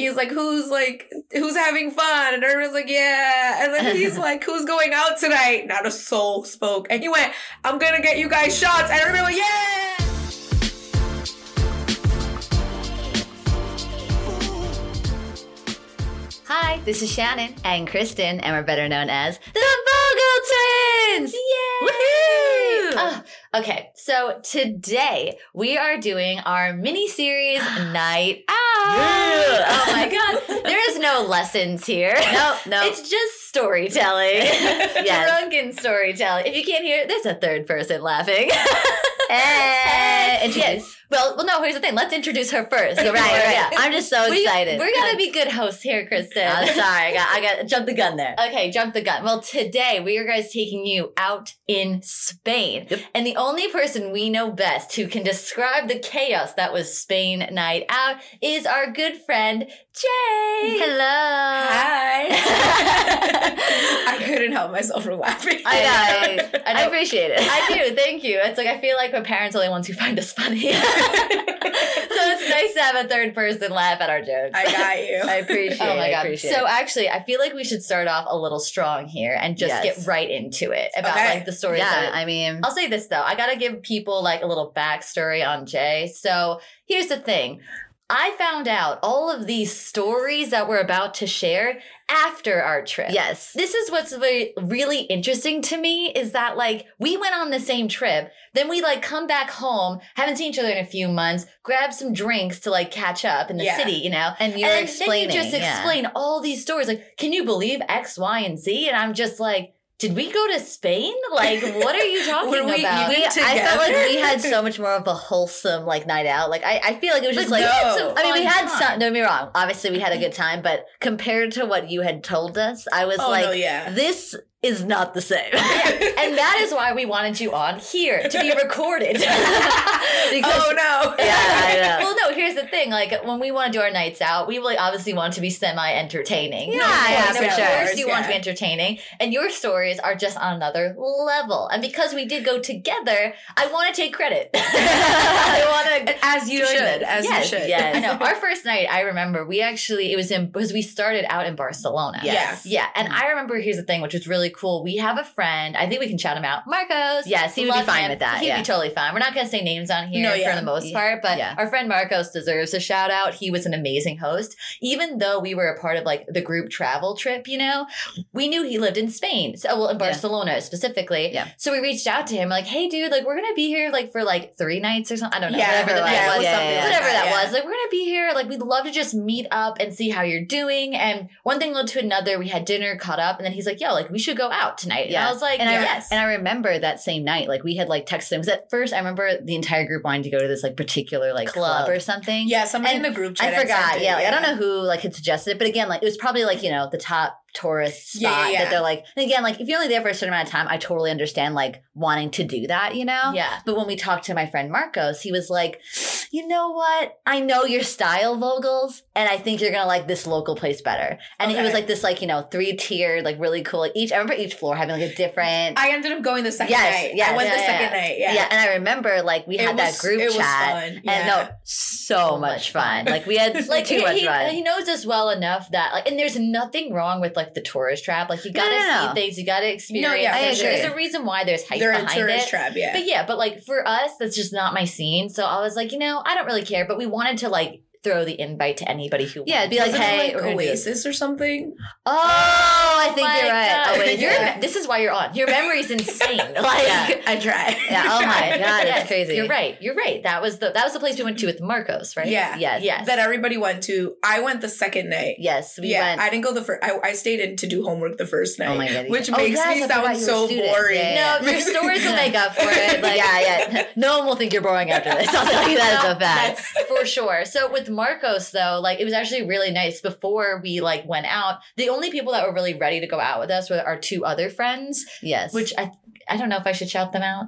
he's like, "Who's like who's having fun?" And everyone's like, "Yeah." And then he's like, "Who's going out tonight?" Not a soul spoke. And he went, "I'm gonna get you guys shots." And everybody went, "Yeah." Hi, this is Shannon and Kristin, and we're better known as the Vogel Twins! Yay! Woohoo! Ah, okay, so today we are doing our mini series Night Out. Yeah. Oh my god, there is no lessons here. No, no. It's just storytelling. Yes. Drunken storytelling. If you can't hear it, there's a third person laughing. Hey, Yes. Introduce. Well, well, no. Here's the thing. Let's introduce her first. Right, right. Yeah. I'm just so excited. We're gonna be good hosts here, Kristin. I'm sorry, I got, I got jump the gun there. Okay, jump the gun. Well, today we are guys taking you out in Spain. Yep. And the only person we know best who can describe the chaos that was Spain night out is our good friend Jay. Hello. Hi. I couldn't help myself from laughing. I know. I I, appreciate it. I do, thank you. It's like I feel like my parents are the only ones who find us funny. so it's nice to have a third person laugh at our jokes. I got you. I appreciate Oh my it. God! So actually, I feel like we should start off a little strong here and just Yes. get right into it about Okay. like the stories. yeah, that I mean, I'll say this though. I gotta give people like a little backstory on Jay. So here's the thing. I found out all of these stories that we're about to share after our trip. yes. This is what's very, really interesting to me is that like we went on the same trip, then we like come back home, haven't seen each other in a few months, grab some drinks to like catch up in the Yeah. city, you know? And you're and explaining. then you just yeah. explain all these stories. Like, can you believe X, Y, and Z? And I'm just like, did we go to Spain? Like, what are you talking Were we about? We, I felt like we had so much more of a wholesome like night out. Like I, I feel like it was But just like we had some I mean, we had time. some. Don't get me wrong. Obviously, we had a good time, but compared to what you had told us, I was Oh, like, no, yeah. this is not the same. and that is why we wanted you on here to be recorded. Because- oh no. Yeah, well, no. Here's the thing: like when we want to do our nights out, we really obviously want to be semi-entertaining. Yeah, yeah, of for course sure. you want to be entertaining, and your stories are just on another level. And because we did go together, I want to take credit. I want to As you join should. As yes, you should. yes. I know. Our first night, I remember we actually it was in because we started out in Barcelona. Yes. Yeah, and mm-hmm. I remember here's the thing, which was really cool. We have a friend. I think we can shout him out, Marcos. Yes, he would be Love fine him. with that, He'd yeah. be totally fine. We're not going to say names on here No, for the most Yeah. part, but Yeah. our friend Marcos deserves a shout out. He was an amazing host. Even though we were a part of like the group travel trip, you know, we knew he lived in Spain. So, well, in Yeah. Barcelona specifically. Yeah. So we reached out to him, like, hey, dude, like, we're going to be here like for like three nights or something. I don't know. Yeah, whatever the yeah, was. yeah, something- yeah. Whatever that was. Like, we're to be here. Like, we'd love to just meet up and see how you're doing. And one thing led to another. We had dinner, caught up, and then he's like, yo, like, we should go out tonight. And Yeah. I was like, and I yes. and I remember that same night, like we had like texted him because at first I remember the entire group wanted to go to this like particular like club, Club. or something. Yeah, somebody And in the group chat. I forgot. it, Yeah, like, I don't know who like had suggested it, but again, like it was probably like you know the top tourist spot Yeah, yeah, yeah. that they're like. And again, like if you're only there for a certain amount of time, I totally understand like wanting to do that, you know. yeah. But when we talked to my friend Marcos, he was like, "You know what? I know your style, Vogels, and I think you're gonna like this local place better." And it was like this, like you know, three tiered, like really cool. Like each, I remember each floor having like a different. I ended up going the second Yes, night. yes, I went yeah, the yeah, second yeah. night. Yeah. yeah. and I remember like we It had was- that group chat, and no, so, So much fun. fun. Like we had like too he, much he, fun. he knows us well enough that like and there's nothing wrong with like the tourist trap like you gotta no, no. see things you gotta experience yeah, for there's, a reason why there's hype They're a behind tourist it trap. Yeah. but yeah but like for us that's just not my scene so i was like you know i don't really care but we wanted to like throw the invite to anybody who Yeah, it'd be like, hey, we're gonna do this. Oasis or something. oh, I think oh my you're right. God. Oh wait, Your- this is why you're on your memory's insane like Yeah. I tried. Yeah, oh my God, it's crazy. You're right. You're right. That was the that was the place we went to with Marcos, right? Yeah. Yes. Yes. That everybody went to. I went the second night. Yes, we yeah, went. I didn't go the first. I, I stayed in to do homework the first night. Oh my God, Which yeah. makes Oh, yes, me sound you were a so boring. Yeah, No, your stories will make up for it. Like, yeah, yeah. No one will think you're boring after this. I'll tell you that as No, a fact. That's for sure. So with Marcos though, like it was actually really nice before we like went out. The only people that were really ready to go out with us were our two other friends, Yes. which I I don't know if I should shout them out.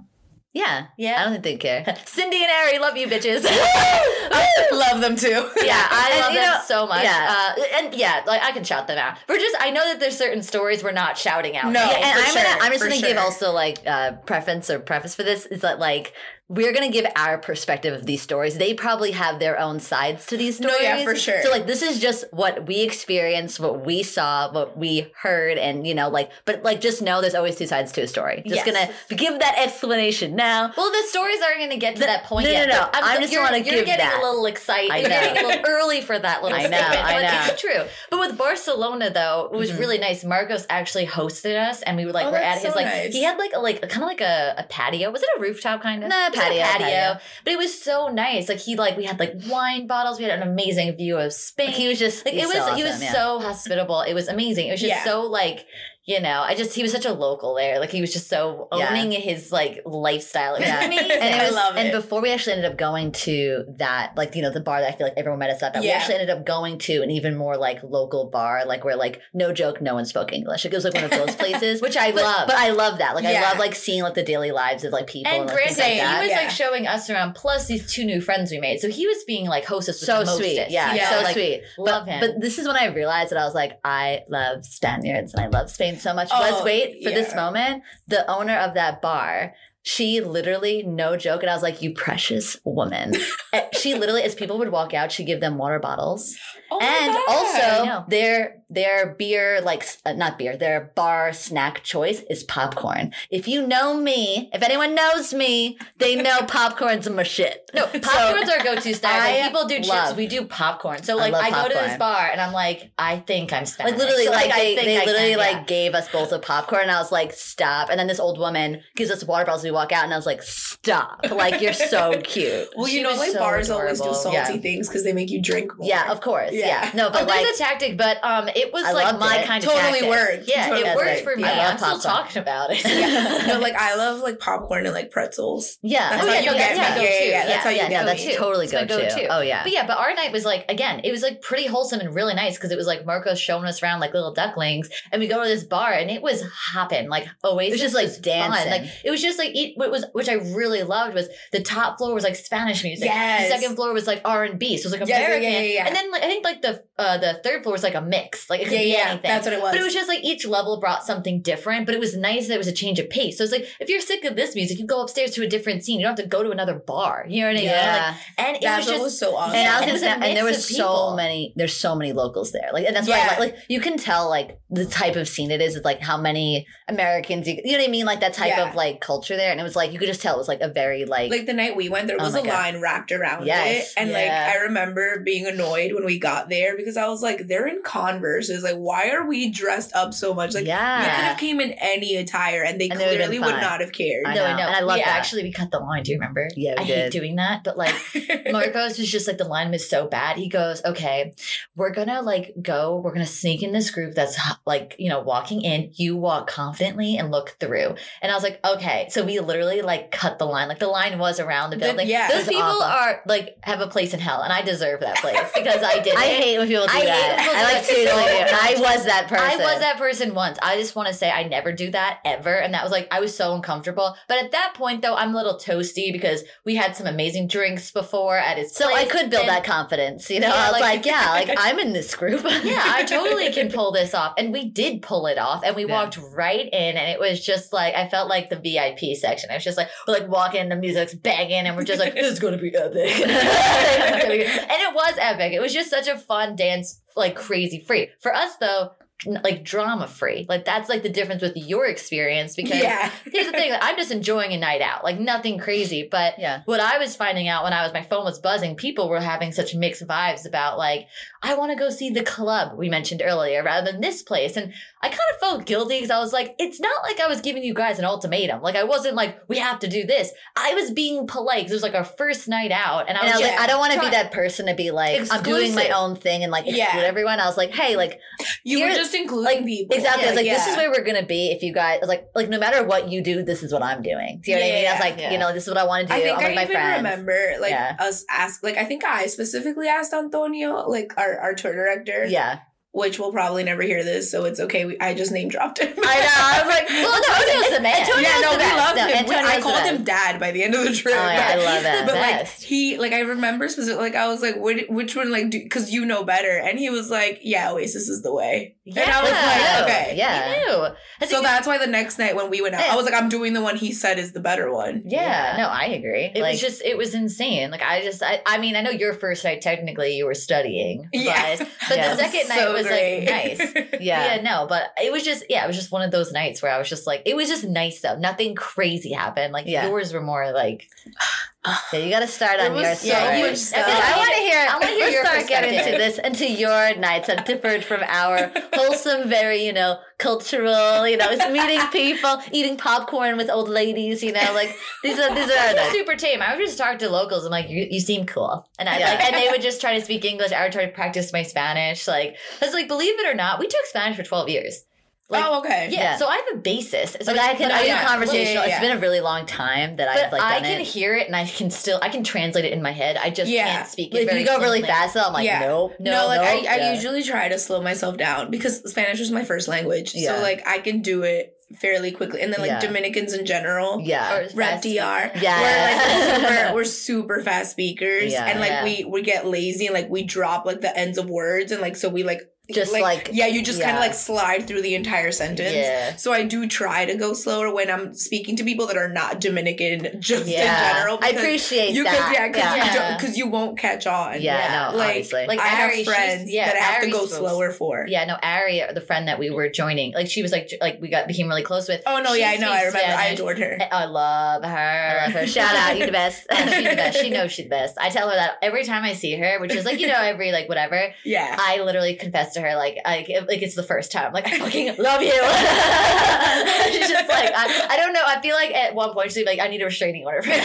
yeah. Yeah. I don't think they care. Cindy and Ari, love you bitches. I love them too. yeah, I And, love them know, so much. yeah. Uh, and yeah, like I can shout them out. We're just I know that there's certain stories we're not shouting out. No. Yeah, and for I'm gonna sure, I'm just gonna give also like uh preference or preface for this is that like we're gonna give our perspective of these stories. They probably have their own sides to these stories. No, yeah, for sure. So like this is just what we experienced, what we saw, what we heard, and you know, like but like just know there's always two sides to a story. Just Yes. gonna give that explanation now. Well, the stories aren't going to get to The- that point no, no, yet. no. but I'm- I just you're, wanna you're getting that. a little excited. I You're getting a little early for that little I know, statement, I but know. it's true. But with Barcelona, though, it was Mhm. really nice. Marcos actually hosted us, and we were like, Oh, we're at that's his so like he had like a like kind of like a, a patio. Was it a rooftop kind of? Nah, A patio, patio. patio. But it was so nice. Like he like we had like wine bottles. We had an amazing view of Spain. Like he was just like it was so he was yeah. so hospitable. It was amazing. It was just Yeah. so like you know, I just he was such a local there. Like he was just so Yeah. owning his like lifestyle. It was Yeah. amazing. And, it I was, love and before we actually ended up going to that, like, you know, the bar that I feel like everyone met us at, that we actually ended up going to an even more like local bar, like where like no joke, no one spoke English. Like, it was like one of those places. Which I but, love. But I love that. Like I love like seeing like the daily lives of like people and and, like, granted, like he was Yeah. like showing us around, plus these two new friends we made. So he was being like hostess with so the sweet. Yeah, Yeah. so like, sweet. Love but, him. But this is when I realized that I was like, I love Spaniards and I love Spain so much. Oh, Was wait for this moment, the owner of that bar. She literally, no joke, and I was like, "You precious woman." Eh, she literally, as people would walk out, she'd give them water bottles, Oh and. Also their their beer, like uh, not beer, their bar snack choice is popcorn. If you know me, if anyone knows me, they know popcorn's my shit. No, popcorn's our go-to style. I Like people do chips, we do popcorn. So like love I, go to this bar and I'm like, I think I'm Spanish. Like literally, So, like, I they, they literally can, like yeah. gave us bowls of popcorn, and I was like, "Stop!" And then this old woman gives us water bottles. We walk out, and I was like, "Stop!" Like you're so cute. Well, She you know, like so bars always do salty Yeah. things because they make you drink more. Yeah, of course. Yeah, Yeah. no, But but like, there's a tactic, but um, it was I like my it. kind of Totally tactic. worked. Yeah, Totally it worked worked. for me. I love I'm still talking about it. Yeah. no, like I love like popcorn and like pretzels. yeah, That's Oh, how yeah, you no, get that's me. my Yeah, yeah, go-to. yeah. That's how you yeah, get no, that's me. totally It's my go to. Oh yeah, But yeah, but our night was like again, it was like pretty wholesome and really nice because it was like Marcos showing us around like little ducklings, and we go to this bar and it was hopping like Oasis. It was just, like, fun. dancing. Like it was just like it, what was which I really loved was the top floor was like Spanish music. Yes. The second floor was like R and B, so it was like Yeah, yeah, American. yeah, yeah, yeah. And then like, I think like the uh, the third floor was like a mix. Like it could Yeah, be yeah, anything. that's what it was. But it was just like each level brought something different, but it was nice that it was a change of pace. So it's like if you're sick of this music, you go upstairs to a different scene. You don't have to go to another bar. You know what I mean? yeah. Like, and it That's was just was so awesome. And Yeah, I was it gonna was say, a and there was so many. There's so many locals there, like, and that's why, I like, like, you can tell, like, the type of scene it is, is like how many Americans, you, you know what I mean, like that type Yeah. of like culture there, and it was like you could just tell it was like a very like, like the night we went, there Oh was my a God. line wrapped around Yes, it, and like. I remember being annoyed when we got there because I was like, they're in Converse. Like, why are we dressed up so much? Like, yeah. you could have came in any attire, and they And they would've been clearly would not have cared. I no, know, I know. and I love we that. actually we cut the line. Do you remember? Yeah, we I did. hate doing that, but like Marcos was just like the line was so bad. He goes, "Okay, we're gonna like go. We're gonna sneak in this group that's like you know walking in. You walk confidently and look through." And I was like, "Okay." So we literally like cut the line. Like the line was around the The- building. yeah. those people awful. are like have a place in hell, and I deserve that place because I did. I hate when people do I that. when I like to seriously I was that person. I was that person once. I just want to say I never do that ever. And that was like, I was so uncomfortable. But at that point, though, I'm a little toasty because we had some amazing drinks before at his So place. I could build and- that confidence, you know. Yeah, I was like- like, yeah, like I'm in this group. Yeah, I totally can pull this off. And we did pull it off. And we Yeah. walked right in. And it was just like, I felt like the VIP section. I was just like, we're like walking, the music's banging, and we're just like, this is going to be epic. It's gonna be- and it was epic. It was just such a fun dance, like crazy free. For us, though, like drama free. Like that's like the difference with your experience because yeah. here's the thing i'm just enjoying a night out like nothing crazy but yeah. what i was finding out when i was my phone was buzzing people were having such mixed vibes about like i want to go see the club we mentioned earlier rather than this place and i kind of felt guilty because i was like it's not like i was giving you guys an ultimatum like i wasn't like we have to do this i was being polite 'cause it was like our first night out and i And I was like I don't want to be that person to be like, I'm doing my own thing and like exclude Yeah. everyone. I was like, hey, like You were just including like people. exactly. I was like, this is where we're gonna be if you guys like like no matter what you do, this is what I'm doing. Do you know what I mean? I was like, Yeah. you know, this is what I want to do. I think I'm I my even friends. remember like Yeah. us ask like I think I specifically asked Antonio, like our, our tour director. Yeah. Which will probably never hear this, so it's okay. We, I just name dropped him. I know. I was like, well, Antonio's the man. Antonio's yeah, no, the we best. loved No, him. We- Antonio's I the called him dad by the end of the trip. Oh, yeah, I love it. But like he, like I remember specifically, like I was like, which, which one, like, because you know better, and he was like, yeah, Oasis is the way. Yeah, and I was like, okay, Yeah. He knew. So that's why the next night when we went out, I was like, I'm doing the one he said is the better one. yeah, no, I agree. It like, was just, it was insane. Like, I just, I, I mean, I know your first night, technically, you were studying. Yeah. But, but Yeah. the second night So was great. like nice. yeah. Yeah, no, but it was just yeah, it was just one of those nights where I was just like, it was just nice though. Nothing crazy happened. Like Yeah. yours were more like Yeah, you got to start on was your so I, stuff. feel I want to hear. I wanna hear let's your start getting into this, into your nights that differed from our wholesome, very you know cultural. You know, it's meeting people, eating popcorn with old ladies. You know, like these are these are our It was nights. super tame. I would just talk to locals. I'm like, you, you seem cool, and I Yeah. like, and they would just try to speak English. I would try to practice my Spanish. Like, because like, believe it or not, we took Spanish for 12 years. Like, oh, okay. yeah, Yeah. So I have a basis. So But I can but are you yeah, conversational? yeah, yeah. It's been a really long time that but I've like I can it. hear it, and I can still I can translate it in my head. I just Yeah. can't speak it. if very you go really fast, though, I'm like, Yeah. nope. No, No, like nope. I, I Yeah. usually try to slow myself down because Spanish was my first language. Yeah. So like I can do it fairly quickly. And then like Yeah. Dominicans in general. Yeah. Or Rep DR. Yeah. We're like super, we're super fast speakers. Yeah. and like Yeah. we we get lazy and like we drop like the ends of words and like so we like Just, like- yeah, you just kind of like slide through the entire sentence. Yeah. So I do try to go slower when I'm speaking to people that are not Dominican, just Yeah. in general. I appreciate you that. Yeah, because Yeah. you, you won't catch on. Yeah, Yeah. no, like, obviously. like I have Ari, she's- friends yeah, that I have to go slower for. Yeah, no, Ari, the friend that we were joining, like she was like, like we got became really close with. Oh no, She yeah, I know. I remember. I Spanish. adored her. I love her. I love her. Shout out, you the best. She's the best. She knows she's the best. I tell her that every time I see her, which is like you know every like whatever. Yeah. I literally confess to her like I like it's the first time. Like I fucking love you. she's just like I, I don't know. I feel like at one point she's like I need a restraining order. For like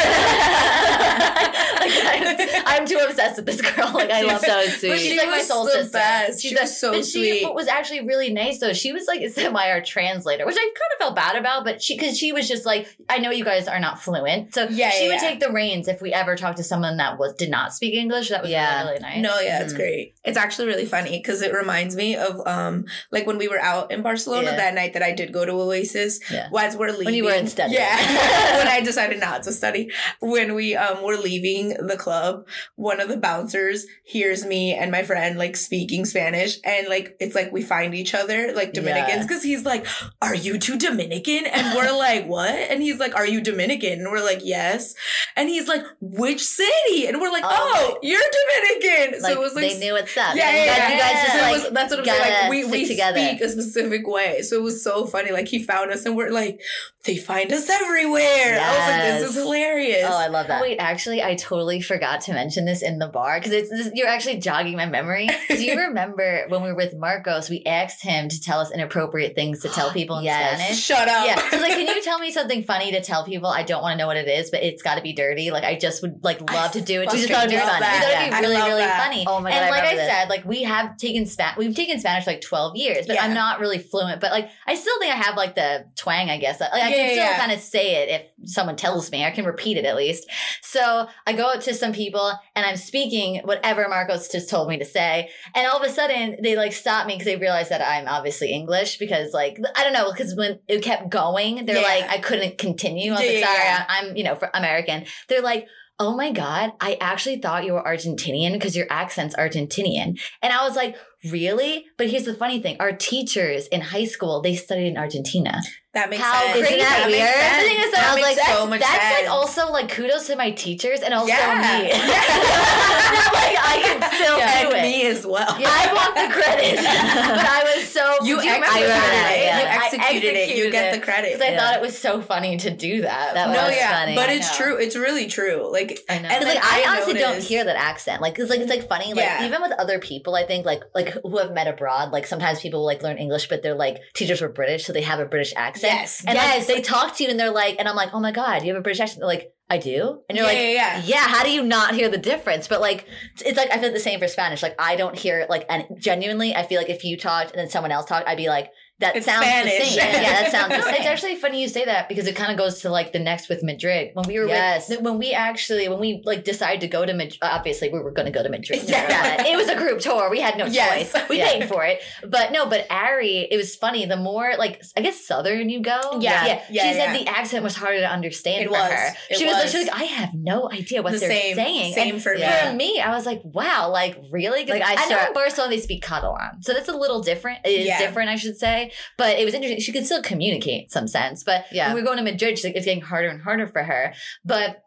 I'm, I'm too obsessed with this girl. Like I She's love so her. sweet. But she's She like my was soul the sister. best. She's She the- was so but she was actually really nice though. She was like a semi our translator, which I kind of felt bad about. But she because she was just like I know you guys are not fluent, so Yeah, she yeah, would yeah. take the reins if we ever talked to someone that was did not speak English. That was Yeah. really, really nice. No, yeah, it's Mhm. great. It's actually really funny because it reminds me of um like when we were out in Barcelona Yeah. that night that I did go to Oasis. Yeah. As we're leaving, when you weren't studying. Yeah, when I decided not to study. When we um were leaving the club, one of the bouncers hears me and my friend like speaking Spanish, and like it's like we find each other like Dominicans Yeah. because he's like, "Are you two Dominican?" And we're like, "What?" And he's like, "Are you Dominican?" And we're like, "Yes." And he's like, "Which city?" And we're like, Oh, "Oh, you're Dominican." Like, so it was like they knew what's up. yeah, you yeah, guys, yeah. you guys just So like was- that's what I'm saying. Like we, we together. speak a specific way. So it was so funny. Like he found us and we're like, they find us everywhere. I was like, this is oh, hilarious. Oh, I love that. Oh, wait, actually, I totally forgot to mention this in the bar because it's this, you're actually jogging my memory. Do you remember when we were with Marcos? We asked him to tell us inappropriate things to tell people in Yes. Spanish. Shut up. Yeah, so like, can you tell me something funny to tell people? I don't want to know what it is, but it's got to be dirty. Like, I just would like love to do it. I to just thought it'd be strangers. funny. We thought Yeah. it'd I be really, really that. funny. Oh my God, And I like I, remember this. said, like we have taken Span, we've taken Spanish for like twelve years, but Yeah. I'm not really fluent. But like, I still think I have like the twang. I guess like, I Yeah, can still yeah. kind of say it if someone tells me. I can repeat it at least. So I go up to some people and I'm speaking whatever Marcos just told me to say. And all of a sudden they like stop me because they realize that I'm obviously English because like, I don't know, because when it kept going, they're like, I couldn't continue. I was like, sorry. I'm, you know, for American. They're like, Oh my God, I actually thought you were Argentinian because your accent's Argentinian. And I was like, really? But here's the funny thing our teachers in high school, they studied in Argentina. That makes How sense. crazy Isn't that makes weird? The thing is, that makes like, so that's, much that's sense. like also like kudos to my teachers and also Yeah. me. Yeah. Like I can still and do it. me as well. I want the credit, but I was so. You remember executed that? it. Yeah. You I executed it. You get the it. credit. I thought it was so funny to do that. That no, was yeah, funny. but it's true. It's really true. Like, I know. And like I, I honestly don't hear that accent. Like, cause like it's like funny. Like even with other people, I think like like who have met abroad. Like sometimes people like learn English, but they're like teachers were British, so they have a British accent. Yes, and yes. like they talk to you, and they're like, and I'm like, oh my god, you have a British accent. They're like, I do, and you're yeah, like. yeah, yeah. Yeah, how do you not hear the difference? But like, it's- it's like I feel the same for Spanish. Like, I don't hear like, and genuinely, I feel like if you talked and then someone else talked, I'd be like, that It's sounds Spanish. the same. Yeah, that sounds the same. it's actually funny you say that because it kind of goes to like the next with Madrid. When we were Yes. with, when we actually when we like decided to go to Madrid, obviously we were going to go to Madrid. Yeah. It was a group tour. We had no Yes. choice. We Yeah. paid for it. But no, but Ari, it was funny. The more like I guess southern you go, Yeah. yeah. Yeah, she said the accent was harder to understand It for was. her. It she was. like, was. she was like, I have no idea what the they're same, saying. same And for me. For me, I was like, wow, like really? Like, I I, know start- in Barcelona they speak Catalan, so that's a little different. It is different, I should say. But it was interesting. She could still communicate in some sense. But Yeah. when we were going to Madrid, she's like, it's getting harder and harder for her. But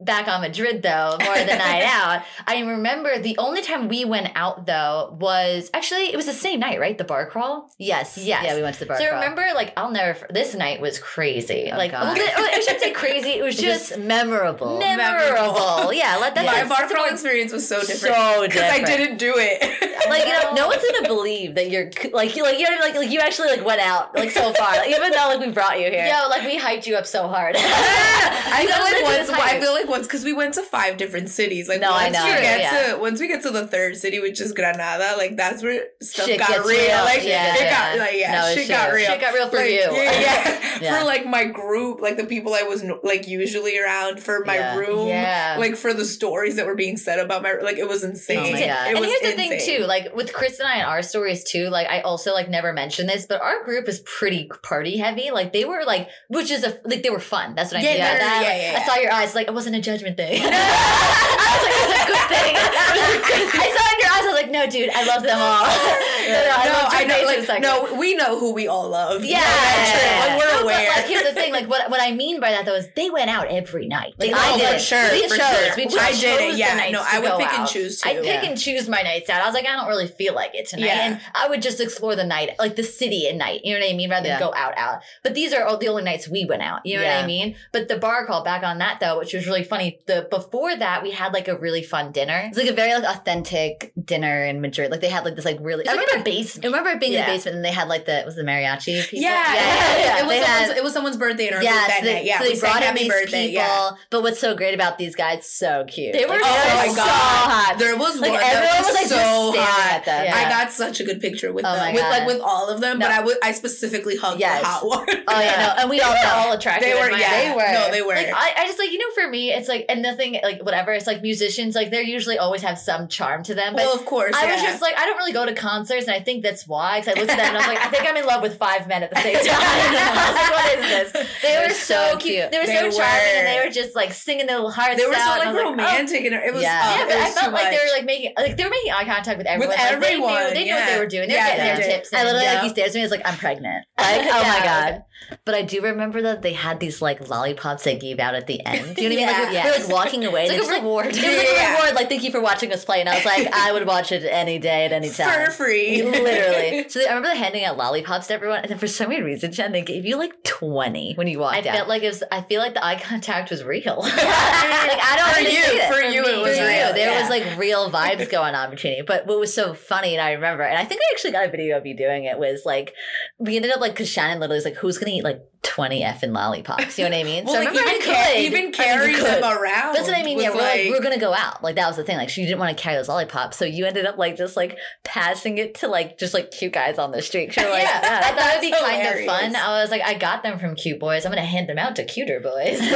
back on Madrid though, more the night out. I remember the only time we went out though was actually it was the same night, right? The bar crawl. yes. Yes. Yeah, we went to the bar. so crawl. remember, like, I'll never. This night was crazy. Oh, like, well, oh, I shouldn't say crazy. It was was just memorable. memorable. Yeah, let that. My bar crawl experience was so different So different. because I didn't do it. like you know, no one's gonna believe that you're like you like you know like like you actually like went out like so far like, even though like we brought you here. Yo, like we hyped you up so hard. I feel like once I feel like once because we went to five different cities. Like No, I once know. we get Yeah. to once we get to the third city, which is Granada, like that's where stuff Shit got real. real. Like Yeah, it yeah. got like yeah, No, shit shit. got real. Shit got real for Like, you. Yeah, yeah. Yeah. For like my group, like the people I was like usually around, for my Yeah. room, Yeah. like for the stories that were being said about my like it was insane. Oh my Insane. God. It and was here's the insane. thing too, like with Chris and I and our stories too, like I also like never mentioned this, but our group is pretty party heavy. Like they were like, which is a like they were fun. That's what I Yeah, mean. they're- yeah, yeah, I saw your eyes, like it wasn't a judgment thing. I was like, it was a good thing. I saw in your eyes, I was like, no, dude, I love them all. no, no, I no, I know. Drake Like, no, we know who we all love. Yeah, that's. Like, we're No, aware. But like, here's the thing: like, what what I mean by that though is they went out every night. Like, I for did. sure, We for chose. sure. We I did it, yeah. No, I would pick and out. choose, I pick Yeah. and choose my nights out. I was like, I don't really feel like it tonight, Yeah. and I would just explore the night, like the city at night. You know what I mean? Rather Yeah. than go out, out. But these are all the only nights we went out. You know what I mean? But the bar crawl back on that though, which was really funny. The before that, we had like a really fun dinner. It's like a very like authentic dinner in Madrid. Like they had like this like really. It's I remember. in a basement. I remember it being in the basement, and they had like the was the mariachi people. Yeah, yeah, yeah. It, was They someone's, had- it was someone's birthday in our yeah, so they, night. Yeah, so they brought in these birthday. people. Yeah. But what's so great about these guys? So cute. They were Like, Oh my so god, hot. there was Like one everyone was was like so hot. Yeah. I got such a good picture with Oh them, with like with all of them. But I would I specifically hugged Yes. the hot one. Oh yeah, no, and we all all attractive. they were. Yeah. They were. No, they were. Like I, I just like you know for me it's like and nothing like whatever it's like musicians like they're usually always have some charm to them but well, of course. I was just like I don't really go to concerts and I think that's why because I looked at them and I was like I think I'm in love with five men at the same time I was like what is this they They're were so, so cute. cute. they were They so charming and they were just like singing their little hearts out. they were so out like and I was oh. romantic, and it was. Yeah. oh, yeah, it but I felt too like they were like making like they were making eye contact with everyone. With Like, everyone, they knew, they knew what they were doing. They're Yeah, getting their did. tips. I literally like he stares at me. He's like, I'm pregnant. Like, oh my god. But I do remember that they had these like lollipops they gave out at the end. Do you know what I mean? Like, Yeah. they're like walking away. It's like a reward. It was like a reward. Like, thank you for watching us play. And I was like, I would watch it any day at any time. for free. Literally. So they, I remember they handing out lollipops to everyone, and then for some weird reason, Jen, they gave you like twenty when you walked I out. I felt like it was. I feel like the eye contact was real. like I don't For you, it. for you, it For was you, real, There yeah. was like real vibes going on between you. But what was so funny, and I remember, and I think I actually got a video of you doing it, was like we ended up like because Shannon literally was like, "Who's gonna eat like twenty effing lollipops?" You know what I mean? Well, so like remember even, I could. even I mean, you carrying could. them around. That's what I mean. Yeah, we're like, we're gonna go out. Like that was the thing. Like she didn't want to carry those lollipops, so you ended up like just like passing it to like just like cute guys on the street. You're like, yeah, "Ah, I thought it'd be That's kind of fun. I was like, I got them from cute boys. I'm gonna hand them out to cuter boys.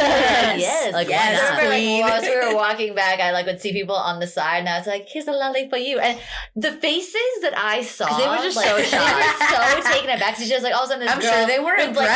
Yes. like Yes, I remember, like, we were walking back, I like would see people on the side, and I was like, "Here's a lolly for you." And the faces that I saw, they were just like, so They were so taken aback. So just like all of a sudden, this I'm girl sure they were with, like,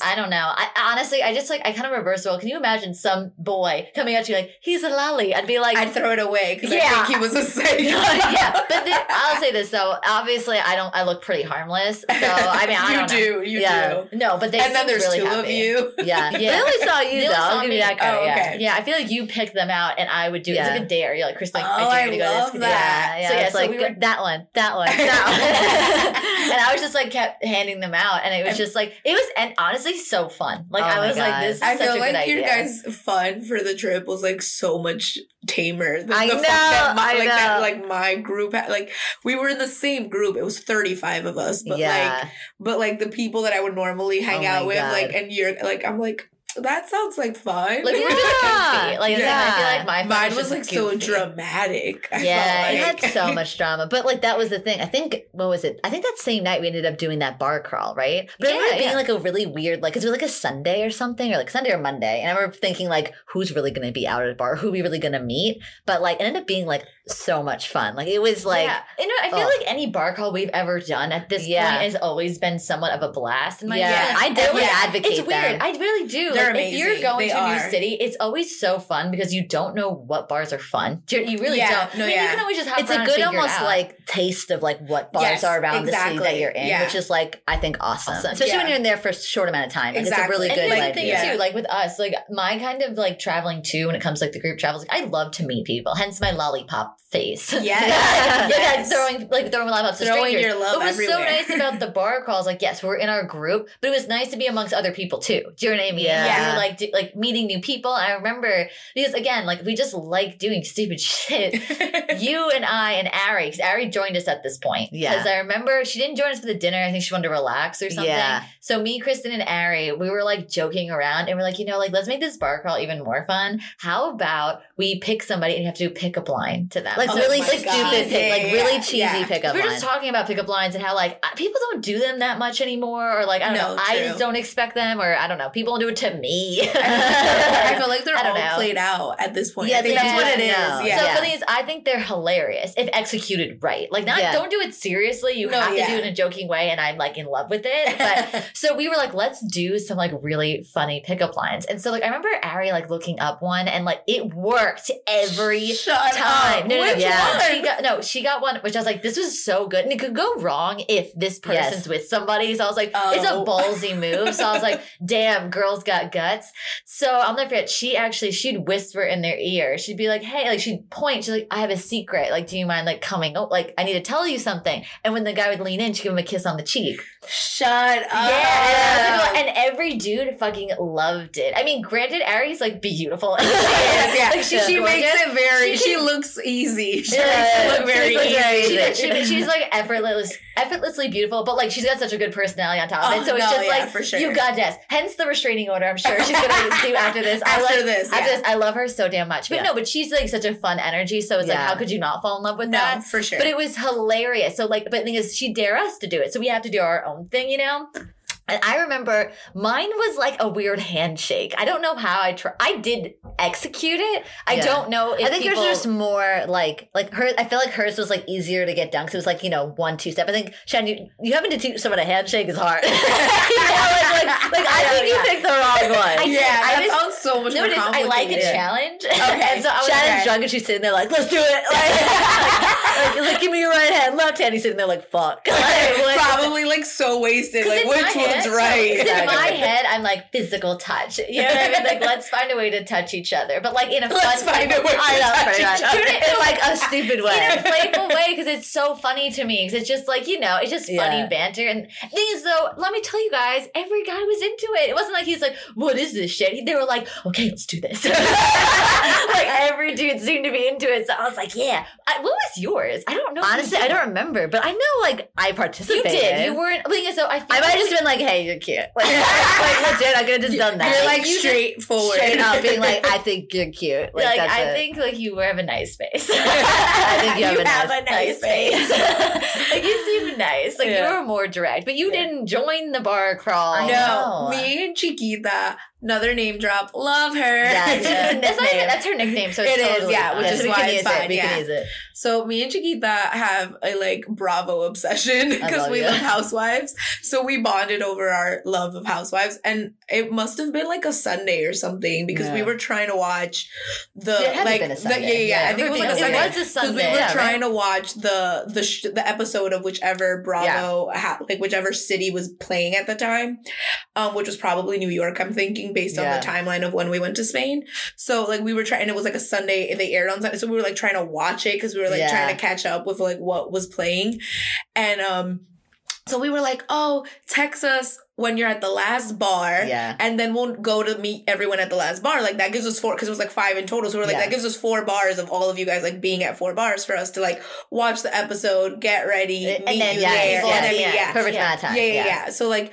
impressed. I don't know. I honestly, I just like I kind of reverse role. Can you imagine some boy coming at you like he's a lolly? I'd be like, I'd throw it away because Yeah. I think he was a psycho. yeah. But then, I'll say this though. Obviously, I don't. I look pretty harmless. So I mean, I you don't know. you Yeah. do. No, but they and then there's really two happy. of you. Yeah. Yeah. They only saw you They though. only saw I'll give me. you that credit. Oh, yeah. okay. Yeah, I feel like you picked them out, and I would do. It's like a dare. You're like, Chris, like, Oh, I I dare go love this. that. Yeah, So, yeah, it's so like we were- that one, that one, that one. and I was just like kept handing them out, and it was just like it was, and honestly, so fun. Like Oh I was like, this is I such feel a good like your idea. guys' fun for the trip was like so much tamer than I the know, fact that my, I like that like my group had like we were in the same group. It was 35 of us, but yeah. like but like the people that I would normally hang Oh out with, God. like and you're like I'm like that sounds like fun. Like we were just Yeah. goofy. Like Yeah. I feel like my Mine was, was just like so dramatic. I Yeah, felt it had so much drama. But like that was the thing. I think what was it? I think that same night we ended up doing that bar crawl, right? But I remember Yeah, being like a really weird, like, cause it was like a Sunday or something, or like Sunday or Monday. And I remember thinking like, who's really gonna be out at a bar? Who are we really gonna meet? But like, it ended up being like so much fun. Like it was like, yeah. you know, I feel ugh. like any bar crawl we've ever done at this Yeah. point has always been somewhat of a blast. In my yeah, opinion. I And definitely like, advocate It's weird. that. I really do. They're like, if you're going They to a new city, it's always so fun because you don't know what bars are fun. You really Yeah, don't. no, I mean, yeah. you can always just hop it's a good almost like taste of like what bars Yes, are around the city that you're in, Yeah. which is like I think awesome, Awesome. especially when you're in there for a short amount of time. Like, It's a Exactly. really And good like thing yeah. too, like with us, like my kind of like traveling too, when it comes to like the group travels, like I love to meet people. Hence my lollipop face. Yes. like, Yes. throwing like throwing lollipops Throwing strangers. your love What was so nice about the bar crawls, like yes, we're in our group, but it was nice to be amongst other people too. Do you know what I mean? Yeah. We were like do, like meeting new people. I remember because again, like we just like doing stupid shit. you and I and Ari, because Ari joined us at this point. Yeah. Because I remember she didn't join us for the dinner. I think she wanted to relax or something. Yeah. So me, Kristin, and Ari, we were like joking around and we're like, you know, like let's make this bar crawl even more fun. How about we pick somebody and you have to do pickup line to them? like Oh really stupid, pick, Yeah, like really yeah. cheesy Yeah. pickup We're line. just talking about pickup lines and how like uh, people don't do them that much anymore, or like I don't No, know, I just don't expect them, or I don't know, people don't do it to me. I feel like they're all know. played out at this point. Yeah, I think that's what it is. No. Yeah. So Yeah. thing is, I think they're hilarious if executed right. Like, not Yeah. don't do it seriously. You No, have to do it in a joking way, and I'm like in love with it. But so we were like, let's do some like really funny pickup lines. And so like I remember Ari like looking up one, and like it worked every Shut time. up. No, no, no, Which Yeah. She got no, she got one, which I was like, this was so good, and it could go wrong if this Yes. person's with somebody. So I was like, it's a Oh. ballsy move. So I was like, damn, girls got guts. So I'll never forget. She actually, she'd whisper in their ear. She'd be like, hey, like she'd point. She's like, I have a secret. Like, do you mind like coming? Oh, like I need to tell you something. And when the guy would lean in, she'd give him a kiss on the cheek. Shut up. Yeah, and every dude fucking loved it. I mean, granted, Ari's like beautiful. She yeah. like, she's she makes it very. She She, looks easy. She Yeah, makes it look very looks easy. very She, easy. she- she's like effortless, effortlessly beautiful, but like she's got such a good personality on top of Oh, it. So it's no, just yeah, like for sure. you got this. Hence the restraining order. I'm sure she's gonna do after this. I After like, this, after yeah. this, I love her so damn much. But Yeah. no, but she's like such a fun energy. So it's like, how could you not fall in love with No, that? for sure. But it was hilarious. So like, but the thing is, she dare us to do it. So we have to do our own thing, you know. And I remember mine was like a weird handshake. I don't know how I try. I did execute it. I Yeah. don't know if I think people- yours was more like like her. I feel like hers was like easier to get done because it was like you know one two step. I think Shannon, you, you having to teach someone a handshake is hard. you know, like, like, like I Yeah, think you yeah. picked the wrong one. I did. yeah, I that just- sounds so much No, more it is. I like a challenge. Okay. and so I was Shannon's like, drunk and she's sitting there like, let's do it. Like, like, like, give me your right hand, left hand. He's sitting there like, fuck. Like, Probably like so wasted. Like which one's head- right? In my head, I'm like physical touch. You know what I mean? Like, let's find a way to touch each other, but like in a Let's fun, find a way to I know, touch each other. in like a stupid way. in a playful way because it's so funny to me. Because it's just like you know, it's just funny Yeah. banter. And thing is, though, let me tell you guys, every guy was into it. It wasn't like he's like, "What is this shit?" They were like, "Okay, let's do this." like every dude seemed to be into it. So I was like, "Yeah." I, what was yours? I don't know. Honestly, I don't remember, but I know like I participated. You participated. did. You weren't. But the thing is, though, I feel I might have just been like, "Hey, you're cute." Like, like legit, I could have just done that. You're like You straightforward. straight up being like, "I think you're cute." Like, Like, that's I it. think like you have a nice face. I think you have You a nice, a nice face. like you seem nice. Like Yeah. you were more direct, but you didn't join the bar crawl. I no, me and Chiquita, another name drop. Love her. Yeah, it's That's, not that's her nickname, so it's It is, totally yeah, fine. which so is we why can it's use fine, it. We yeah. can use it. So me and Chiquita have a like Bravo obsession because we you. love Housewives. So we bonded over our love of Housewives, and it must have been like a Sunday or something because we were trying to watch the It had to have like been a the, Sunday. yeah, yeah, yeah. Yeah, I think it was like a it Sunday. was a Because Sunday. we were Yeah, trying to watch the the sh- the episode of whichever Bravo ha- like whichever city was playing at the time, um, which was probably New York. I'm thinking based on the timeline of when we went to Spain. So like we were trying. And it was like a Sunday. and They aired on Sunday, so we were like trying to watch it because we were like Yeah. trying to catch up with like what was playing, and um, so we were like, oh, text us when you're at the last bar. Yeah. And then we'll go to meet everyone at the last bar. Like that gives us four because it was like five in total. So we're like Yeah. that gives us four bars of all of you guys like being at four bars for us to like watch the episode, get ready, And meet then, you yeah, there, yeah, and then yeah, yeah, perfect yeah. amount of time. yeah, yeah, yeah. So like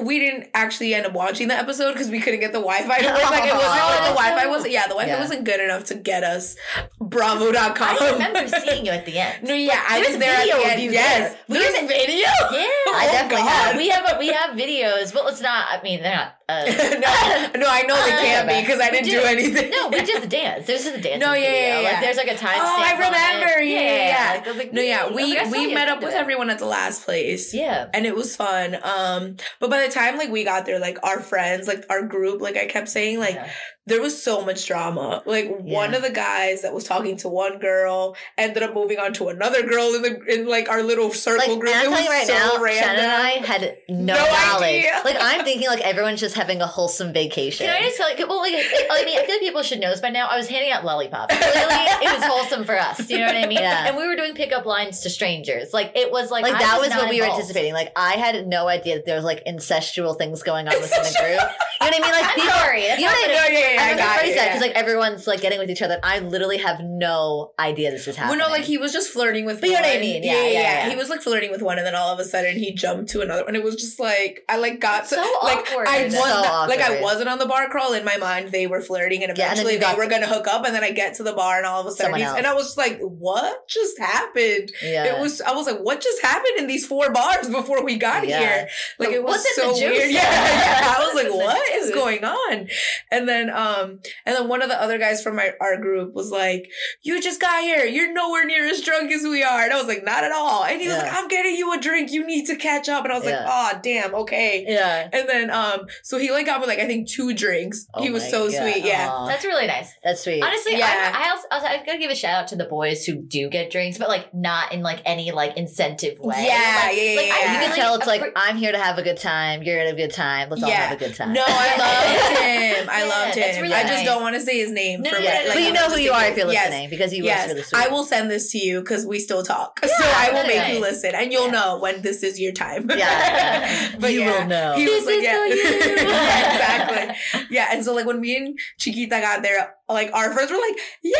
we didn't actually end up watching the episode because we couldn't get the Wi-Fi to work. Like it wasn't like the Wi-Fi wasn't. Yeah, the Wi-Fi wasn't good enough to get us Bravo.com. I remember seeing you at the end. No, yeah, I was there video at the end. Yes, there. there's There's video. Yeah, oh, I Oh, definitely God. have. we have a, we have videos, but let's not. I mean, they're not. Uh, no, no, I know they can't be because I didn't do. do anything. no, we just dance. There's just a dance. No, yeah, yeah, yeah. Like there's like a time. Oh, I it. remember. Yeah, yeah, yeah. Like, like, No, yeah, we like, we met up with it. everyone at the last place. Yeah. and it was fun. Um, but by the time like we got there, like our friends, like our group, like I kept saying, like Yeah. there was so much drama. Like one of the guys that was talking to one girl ended up moving on to another girl in the in like our little circle Like, group. and I'm was right so now, random. Shannon and I had no, No knowledge. idea. Like I'm thinking like everyone's just having a wholesome vacation. Can I just tell you? Well, like, I mean, I feel like people should know this by now. I was handing out lollipops. Clearly, it was wholesome for us. You know what I mean? Yeah. And we were doing pickup lines to strangers. Like it was like like I that was not what we were anticipating. Like I had no idea that there was like incestual things going on within the group. You know what I mean? Like I'm people, sorry. That's you know what I what mean? it- Yeah, yeah, yeah, I I know got it, sad yeah. because like everyone's like getting with each other. I literally have no idea this is happening. Well, happening. no, like he was just flirting with. But you know what I mean? Yeah Yeah, yeah, yeah, yeah, yeah. He was like flirting with one, and then all of a sudden he jumped to another, and it was just like I like got So like awkward. I was So not, like I wasn't on the bar crawl in my mind. They were flirting, and Yeah, and eventually they were gonna hook up, and then I get to the bar, and all of a sudden, and I was just like, "What just happened?" yeah. It was. I was like, "What just happened in these four bars before we got Yeah. here?" Like it was so weird. Yeah, yeah. I was like, What's in the "What is juice?" going on?" And then, um, and then one of the other guys from my our group was like, "You just got here. You're nowhere near as drunk as we are." And I was like, "Not at all." And he was like, "I'm getting you a drink. You need to catch up." And I was like, "Oh, damn. Okay." yeah. And then, um, so he like got me like I think two drinks. Oh he was so God. sweet. Yeah. Aw. That's really nice. That's sweet. Honestly, Yeah. I, I also, also I gotta give a shout out to the boys who do get drinks, but like not in like any like incentive way. Yeah, like, yeah, like, yeah, I you can tell it's like appre- I'm here to have a good time. You're gonna have a good time. Let's all have a good time. No, I loved him. I loved that's him. really I just nice. don't want to say his name. No, for no, what- no, no, like, but you I'm know who you are if you're yes. listening because he Yes, was really sweet. I will send this to you because we still talk. so I will really make you listen, and you'll Yeah. know when this is your time. Yeah. but You yeah, will know. He This was like, is yeah, for you. Yeah, exactly. Yeah, and so like when me and Chiquita got there, like our friends were like, yeah,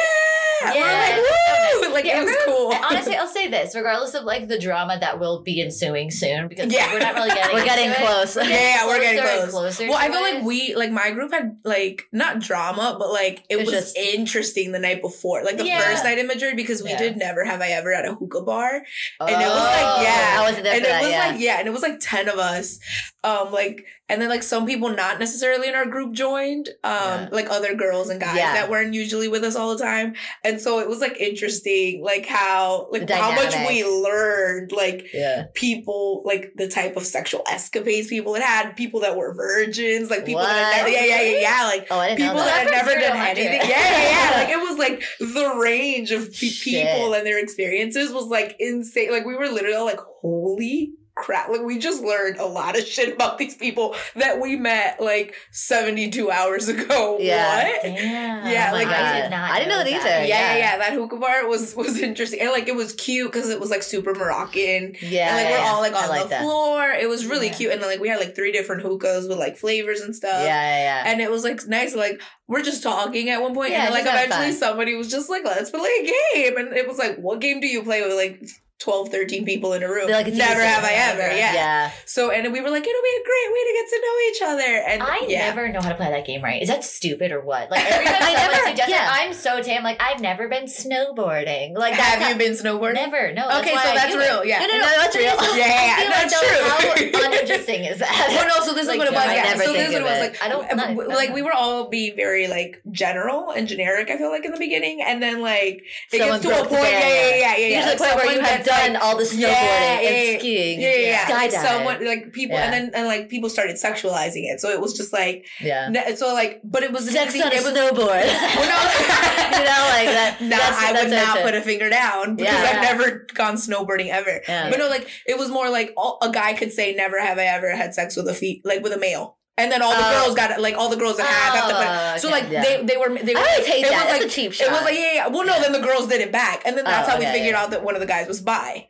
Yeah, we're like, it's woo, like Yeah, it was cool. Honestly, I'll say this: regardless of like the drama that will be ensuing soon, because Yeah. we're not really getting We're getting into close. We're Yeah, yeah, we're getting closer close. closer Well, I feel it. like we like my group had like not drama, but like it It was was just- interesting the night before, like the Yeah. first night in Madrid, because we Yeah. did never have I ever at a hookah bar, and and it was like yeah, Oh, I wasn't there and for it that. was yeah. like yeah, and it was like ten of us, um, like and then like some people not necessarily in our group joined, um, Yeah. like other girls and guys Yeah. That weren't usually with us all the time, and so it was like interesting, like how like how much we learned, like yeah. people like the type of sexual escapades people had had people that were virgins like people that had never, yeah yeah yeah yeah like Oh, people that that. had never done hundred. anything. yeah yeah yeah like it was like the range of pe- people and their experiences was like insane. Like we were literally all like holy crap like we just learned a lot of shit about these people that we met like 72 hours ago Yeah. what Damn. Yeah, Oh like, God, I I did did not. I didn't know that either. yeah, yeah, Yeah. yeah. That hookah bar was was interesting, and like it was cute because it was like super Moroccan, Yeah. and like we're yeah. all like on like the that. floor. It was really Yeah. cute, and then like we had like three different hookahs with like flavors and stuff. Yeah, yeah, yeah. And it was like nice, like we're just talking at one point, Yeah, and then, like eventually fun. somebody was just like, "Let's play a game," and it was like, "What game do you play with like 12, 13 people in a room?" Like, Never have I ever, yeah. yeah. So and we were like, "It'll be a great way to get to know each other," and I yeah. never know how to play that game right. Is that stupid or what? Like every time I never, suggests yeah. I'm so tam. Like I've never been snowboarding. Like that's have how- you been snowboarding? Never. No. Okay, why so that's real. It. Yeah. No, no, No, no. that's real. But Yeah, yeah, I feel that's like, true. How uninteresting is that? well, no, so this Like, is what it was. Yeah, never so this is what it was like. I don't- not- like we know. were all being very like general and generic. I feel like in the beginning, and then like it Someone gets to a point. Yeah, yeah, barrier. yeah, yeah, yeah. You Like, get to the point where you someone have gets, like, all the snowboarding Yeah, and skiing, Yeah, yeah, yeah. skydive. Someone like people, Yeah. and then and like people started sexualizing it. So it was just like yeah. ne- so like, but it was Sex easy- on a it was, snowboard. Well, no. you know, like that. No, that's, I that's would not put a finger down because. I've never gone snowboarding ever. But no, like it was more like all, a guy could say, "Never have I ever had sex with a feet like with a male." And then all the Oh. girls got like all the girls that have have to put. So okay. like Yeah. they they were they were. always hate it that. Was That's like, a cheap It was like yeah, yeah. Well, no, then the girls did it back, and then that's Oh, how we figured yeah. out that one of the guys was bi.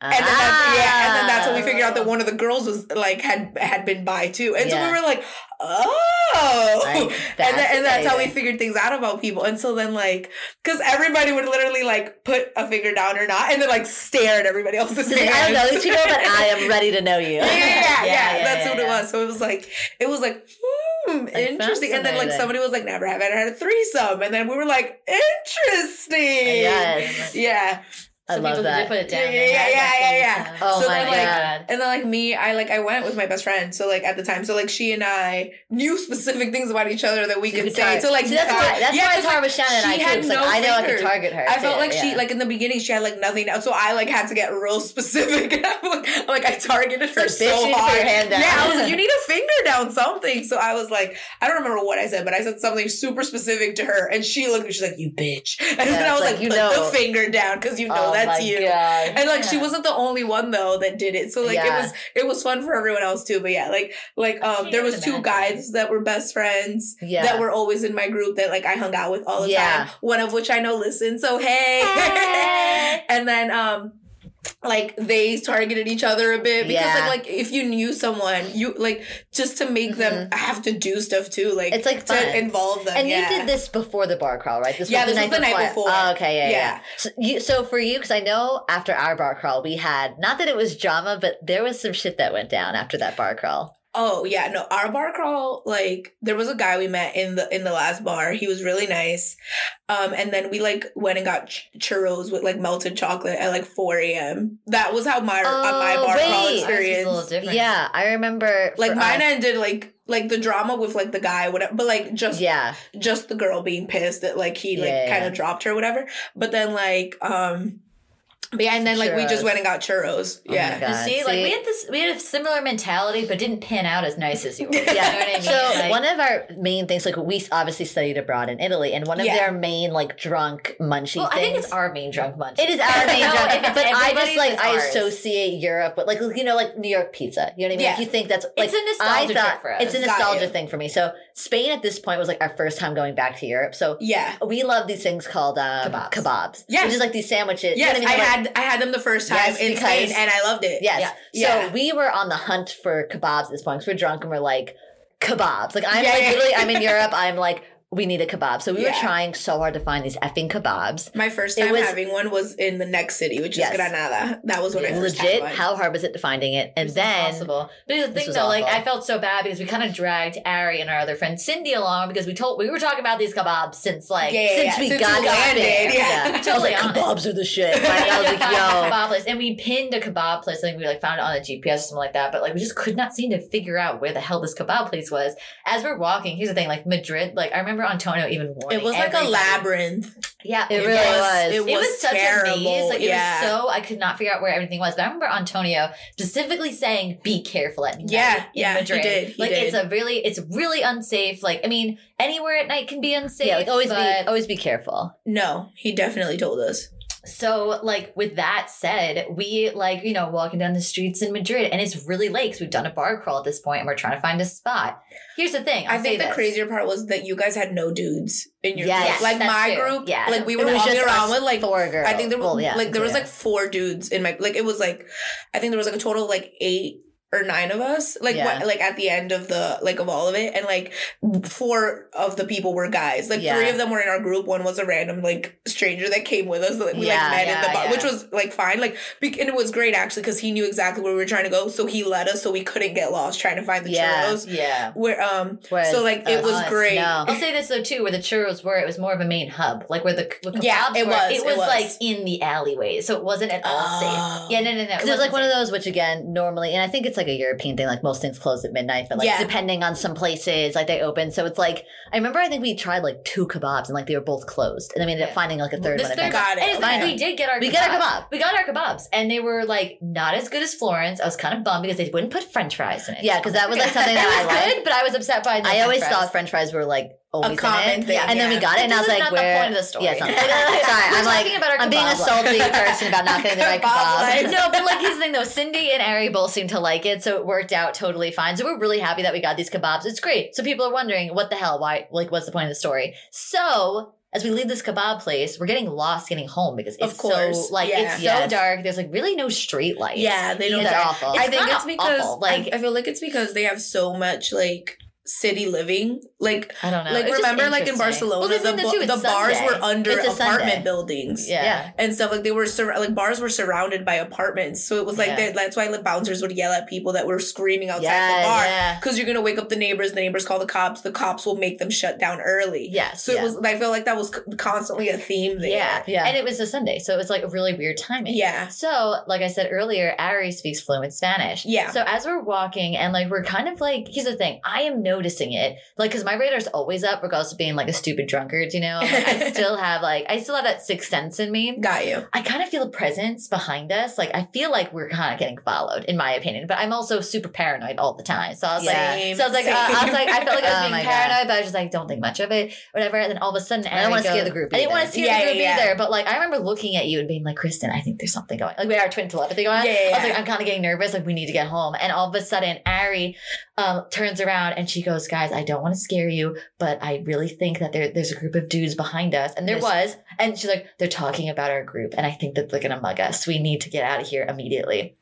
And then that's, yeah, and then that's how we figured out that one of the girls was like had had been by too, and so we were like, oh, Like, and and that's how we figured things out about people. And so then like, because everybody would literally like put a finger down or not, and then like stare at everybody else's like, hands. I don't know these people, but I am ready to know you. yeah, yeah, yeah, Yeah, yeah, That's yeah, what it was. So it was like, it was like, hmm, interesting. And then like somebody was like, never have I ever had a threesome. And then we were like, interesting. Yes. Yeah. I love people that. did put it down. Yeah, They yeah, yeah, yeah, yeah. Oh so my then like, God. and then like me, I like I went with my best friend. So like at the time, so like she and I knew specific things about each other that we So could could say. tar- So like See, that's why that's yeah, why 'cause, it's hard with Shannon and I she too. had 'cause, like no I know I could target her. I felt too, like she like in the beginning she had like nothing so I like had to get real specific and I'm like, like I targeted her like, so bitch, you need to put hard. your hand down. Yeah, I was like, you need a finger down something. So I was like, I don't remember what I said, but I said something super specific to her, and she looked at me. She's like, "You bitch," and then I was like, like, you "Put know. the finger down because you know oh that's you." God. And like she wasn't the only one though that did it. So like it was it was fun for everyone else too. But yeah, like like um there was even two guys that were best friends Yeah. that were always in my group that like I hung out with all the Yeah. time. One of which I know listens. So hey. Hey. and then um like they targeted each other a bit because Yeah. like like if you knew someone you like just to make them mm-hmm. have to do stuff too like It's, like, to fun. involve them And yeah. you did this before the bar crawl, right? This Yeah, was the this night was the night before. before. Oh, okay, yeah, yeah. Yeah. So, you, so for you, because I know after our bar crawl, we had not that it was drama, but there was some shit that went down after that bar crawl. Oh yeah, no, our bar crawl, like there was a guy we met in the in the last bar. He was really nice. Um, and then we like went and got ch- churros with like melted chocolate at like 4 a.m. That was how my uh, my Oh, bar crawl wait. Ours was a experience. different. Yeah, I remember. Like mine us- ended like like the drama with like the guy, whatever, but like just yeah, just the girl being pissed that like he like Yeah, yeah, kind yeah. of dropped her, whatever. But then like um, but yeah, and then like we just Churros. went and got churros. Oh my yeah. God. See, like See? we had this, we had a similar mentality, but didn't pan out as nice as yours. Yeah. You know what I mean? So Like- one of our main things, like we obviously studied abroad in Italy, and one of Yeah. their main like drunk munchy well, I things. think it's our main drunk munch. It is our main No, drunk, it's but I just like it's I ours. associate Europe with like you know like New York pizza. You know what I mean? Like you think that's like It's a nostalgia I thought trip for us. it's a Got nostalgia you. thing for me. So Spain at this point was like our first time going back to Europe. So Yeah. we love these things called um, Kebabs. kebabs. Yes. which is like these sandwiches. You know I, mean? Like- had I had them the first time Yes, in because- Spain, and I loved it. Yes. Yeah. So we were on the hunt for kebabs at this point because we're drunk and we're like, kebabs. Like I'm Yeah, like yeah. literally I'm in Europe. I'm like, we need a kebab. So we were trying so hard to find these effing kebabs. My first It time was- having one was in the next city, which Yes. is Granada. That was when I first Legit, had one. how hard was it to finding it? And It's then impossible. But the thing, was though, like. I felt so bad because we kind of dragged Ari and our other friend Cindy along because we told we were talking about these kebabs since like Yeah, yeah, since yeah. we Since got we landed, there, yeah. I was Totally like, kebabs are the shit. Like, I was like, yo, kebab place, and we pinned a kebab place. I think we like found it on a GPS or something like that. But like we just could not seem to figure out where the hell this kebab place was. As we're walking, here's the thing: like Madrid, like I remember Antonio even warning it was like a labyrinth. Yeah, It really was. It It was, was such terrible. a maze. Like yeah. it was so I could not figure out where everything was. But I remember Antonio specifically saying, "Be careful at night." Yeah, in yeah, he did, he like did. it's a really, it's really unsafe. Like I mean, anywhere at night can be unsafe. yeah, like always but- be always be careful. no, he definitely told us. So, like, with that said, we like, you know, walking down the streets in Madrid and it's really late because we've done a bar crawl at this point and we're trying to find a spot. Here's the thing. I'll I think the this. crazier part was that you guys had no dudes in your Yes, group. Like my true. group, Yeah. like we were walking around with like four girls. I think there was Well, yeah, like there was like four dudes in my like it was like I think there was like a total of like eight or nine of us like Yeah. what like at the end of the like of all of it and like four of the people were guys like Yeah. three of them were in our group one was a random like stranger that came with us that we Yeah, like met in yeah, the bar yeah. which was like fine like be- and it was great actually because he knew exactly where we were trying to go so he led us so we couldn't get lost trying to find the Yeah. churros Yeah. where um Whereas so like it us, was great no. I'll say this though too, where the churros were, it was more of a main hub, like where the, the kebabs Yeah, it were. was, It it was, was. like in the alleyways, so it wasn't at all Oh. safe. Yeah, no, no, no. Because it was like one of those, which again, normally, and I think it's like a European thing, like most things close at midnight, but like Yeah. depending on some places, like they open. So it's like, I remember I think we tried like two kebabs and like they were both closed. And then we ended up finding like a third This one. third. Got it. And it's like, Fine. we did get our We kebabs. got our kebab. We got our kebabs, and they were like not as good as Florence. I was kind of bummed because they wouldn't put French fries in it. Yeah, because that was like something that was I liked. good, but I was upset by. the I always fries. thought French fries were like always common in it. thing, and then we got it, and I was like, not the "Where?" point of the story. Yeah, it's not. Sorry, I'm like, about I'm being a salty person about not getting the right Kebab kebab. no, but like here's the thing though, Cindy and Ari both seem to like it, so it worked out totally fine. So we're really happy that we got these kebabs. It's great. So people are wondering, what the hell? Why? Like, what's the point of the story? So as we leave this kebab place, we're getting lost getting home because it's Of course. so like Yeah. it's so dark. There's like really no street lights. Yeah, they don't. It's awful. I think kinda it's because awful. like I, I feel like it's because they have so much like city living. Like I don't know. like It's remember like in. Barcelona Well, the, the too, the bars Sunday. were under apartment Sunday. buildings. Yeah. Yeah. And stuff like they were sur- like bars were surrounded by apartments, so it was like Yeah. that's why the bouncers would yell at people that were screaming outside Yeah, the bar yeah. because you're gonna wake up the neighbors. The neighbors call the cops. The cops will make them shut down early. Yes. So Yeah. it was. I feel like that was c- constantly a theme there. Yeah. Yeah. And it was a Sunday, so it was like a really weird timing. Yeah. So, like I said earlier, Ari speaks fluent Spanish. Yeah. So as we're walking and like we're kind of like, here's the thing, I am noticing it, like because my radar's always up, regardless of being like a stupid drunkard. You know, Like, I still have like I still have that sixth sense in me. Got you. I kind of feel a presence behind us. Like I feel like we're kind of getting followed, in my opinion. But I'm also super paranoid all the time. So I was Yeah. like, so I was like, uh, I was like, I felt like I was Oh being God. paranoid, but I was just like, don't think much of it, whatever. And then all of a sudden, I don't wanna scare the group I didn't want either. to scare Yeah, the group yeah, yeah. either. But like, I remember looking at you and being like, Kristin, I think there's something going. On. Like we had our twin telepathy going. on. Yeah, I was like, I'm kind of getting nervous. Like we need to get home. And all of a sudden, Ari um, turns around and she goes, guys, I don't want to scare you, but I really think that there, there's a group of dudes behind us. And there was. And she's like, they're talking about our group. And I think that they're going to mug us. We need to get out of here immediately.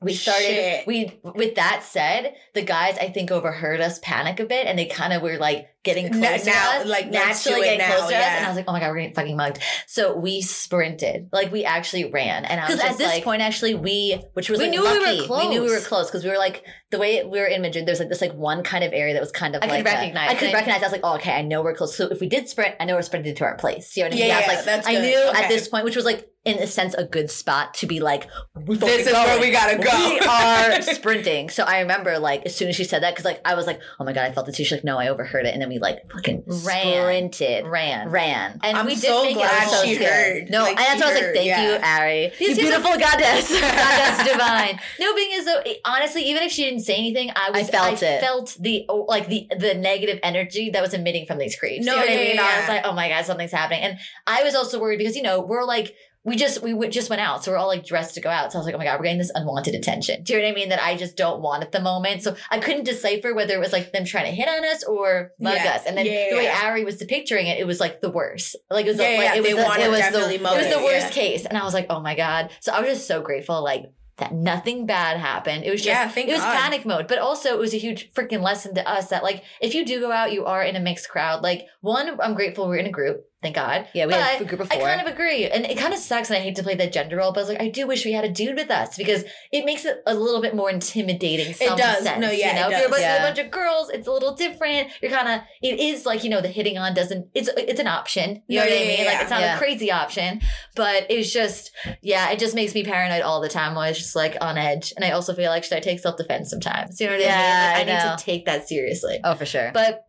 We started, Shit. we, with that said, the guys, I think, overheard us panic a bit and they kind of were like getting Now- close now, to us. like, naturally getting now, close to us. And I was like, oh my God, we're getting fucking mugged. So we sprinted. Like we actually ran. And I was at this like, point, actually, we which was we like, knew lucky. we were close. We knew we were close because we were like the way we were in Madrid. There's like this like one kind of area that was kind of I could like a- recognize I could recognize. I was like, oh, okay, I know we're close. So if we did sprint, I know we're sprinting to our place. You know what I mean? Yeah, I yeah, like, that's I knew Okay. at this point, which was like in a sense a good spot to be like, This is where we gotta go. We are sprinting. So I remember like as soon as she said that because like I was like, oh my god, I felt it too. She's like, no, I overheard it, and then we like fucking Ran. sprinted, ran. ran, and I'm we did so make glad it. So she scared. heard. No, Like, and that's why I was like, thank yeah. you, Ari, you seems beautiful goddess, goddess divine. No, being is though, honestly, even if she didn't say anything, I was, I felt it. felt the oh, like the the negative energy that was emitting from these creeps. No, you know what yeah, I mean? yeah, I was like, oh my god, something's happening, and I was also worried because you know we're like. We just we just went out, so we're all like dressed to go out. So I was like, oh my god, we're getting this unwanted attention. Do you know what I mean? That I just don't want at the moment. So I couldn't decipher whether it was like them trying to hit on us or mug Yeah. us. And then Yeah, the way. Ari was depicturing it, it was like the worst. Like it was Yeah, like, it was the, it was the, it was the worst case. And I was like, oh my god. So I was just so grateful. Like that nothing bad happened. It was just Yeah, it was God. panic mode, but also it was a huge freaking lesson to us that like if you do go out, you are in a mixed crowd. Like one, I'm grateful we're in a group. Thank God. Yeah, we But had a group of I kind of agree. And it kind of sucks, and I hate to play that gender role, but I was like, I do wish we had a dude with us because it makes it a little bit more intimidating. Some does. Sense, No, yeah, you know, it if you're a bunch, Yeah. a bunch of girls, it's a little different. You're kind of, it is like, you know, the hitting on doesn't, it's it's an option. You No, know what yeah, I mean? yeah, Like, it's not a crazy option, but it's just, yeah, it just makes me paranoid all the time. I was just like on edge. And I also feel like, should I take self defense sometimes? You know what I mean? Like, I I, need to take that seriously. oh, for sure. But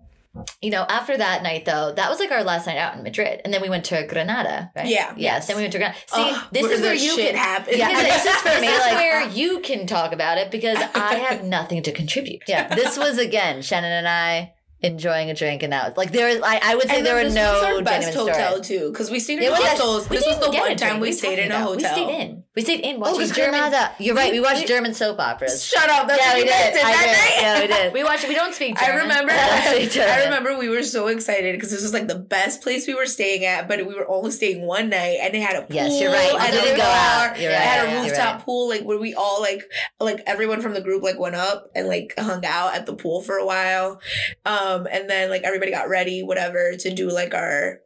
you know, after that night though, that was like our last night out in Madrid, and then we went to Granada. Right? Yeah. Yes. Then we went to Granada. See, Oh, this is where you can. happened. Yeah, this is for me. is like like- where you can talk about it because I have nothing to contribute. yeah, this was again Shannon and I enjoying a drink, and that was like there was. I, I would say And there were no was our best hotel stories. too, because we stayed in It hostels. This was the one time we What are you stayed in a talking hotel. We stayed in. We stayed in Oh, watching was German. Granada. You're right. We watched we- German soap operas. Shut up! That's yeah, what we did. did I that did. night. Yeah, we did. We watched. We don't speak German. I remember. That's what you I remember we were so excited because this was like the best place we were staying at, but we were only staying one night, and it had a pool. Yes, you're right. And didn't go out. You're right. had a rooftop pool, like where we all like, like everyone from the group like went up and like hung out at the pool for a while, um, and then like everybody got ready, whatever, to do like our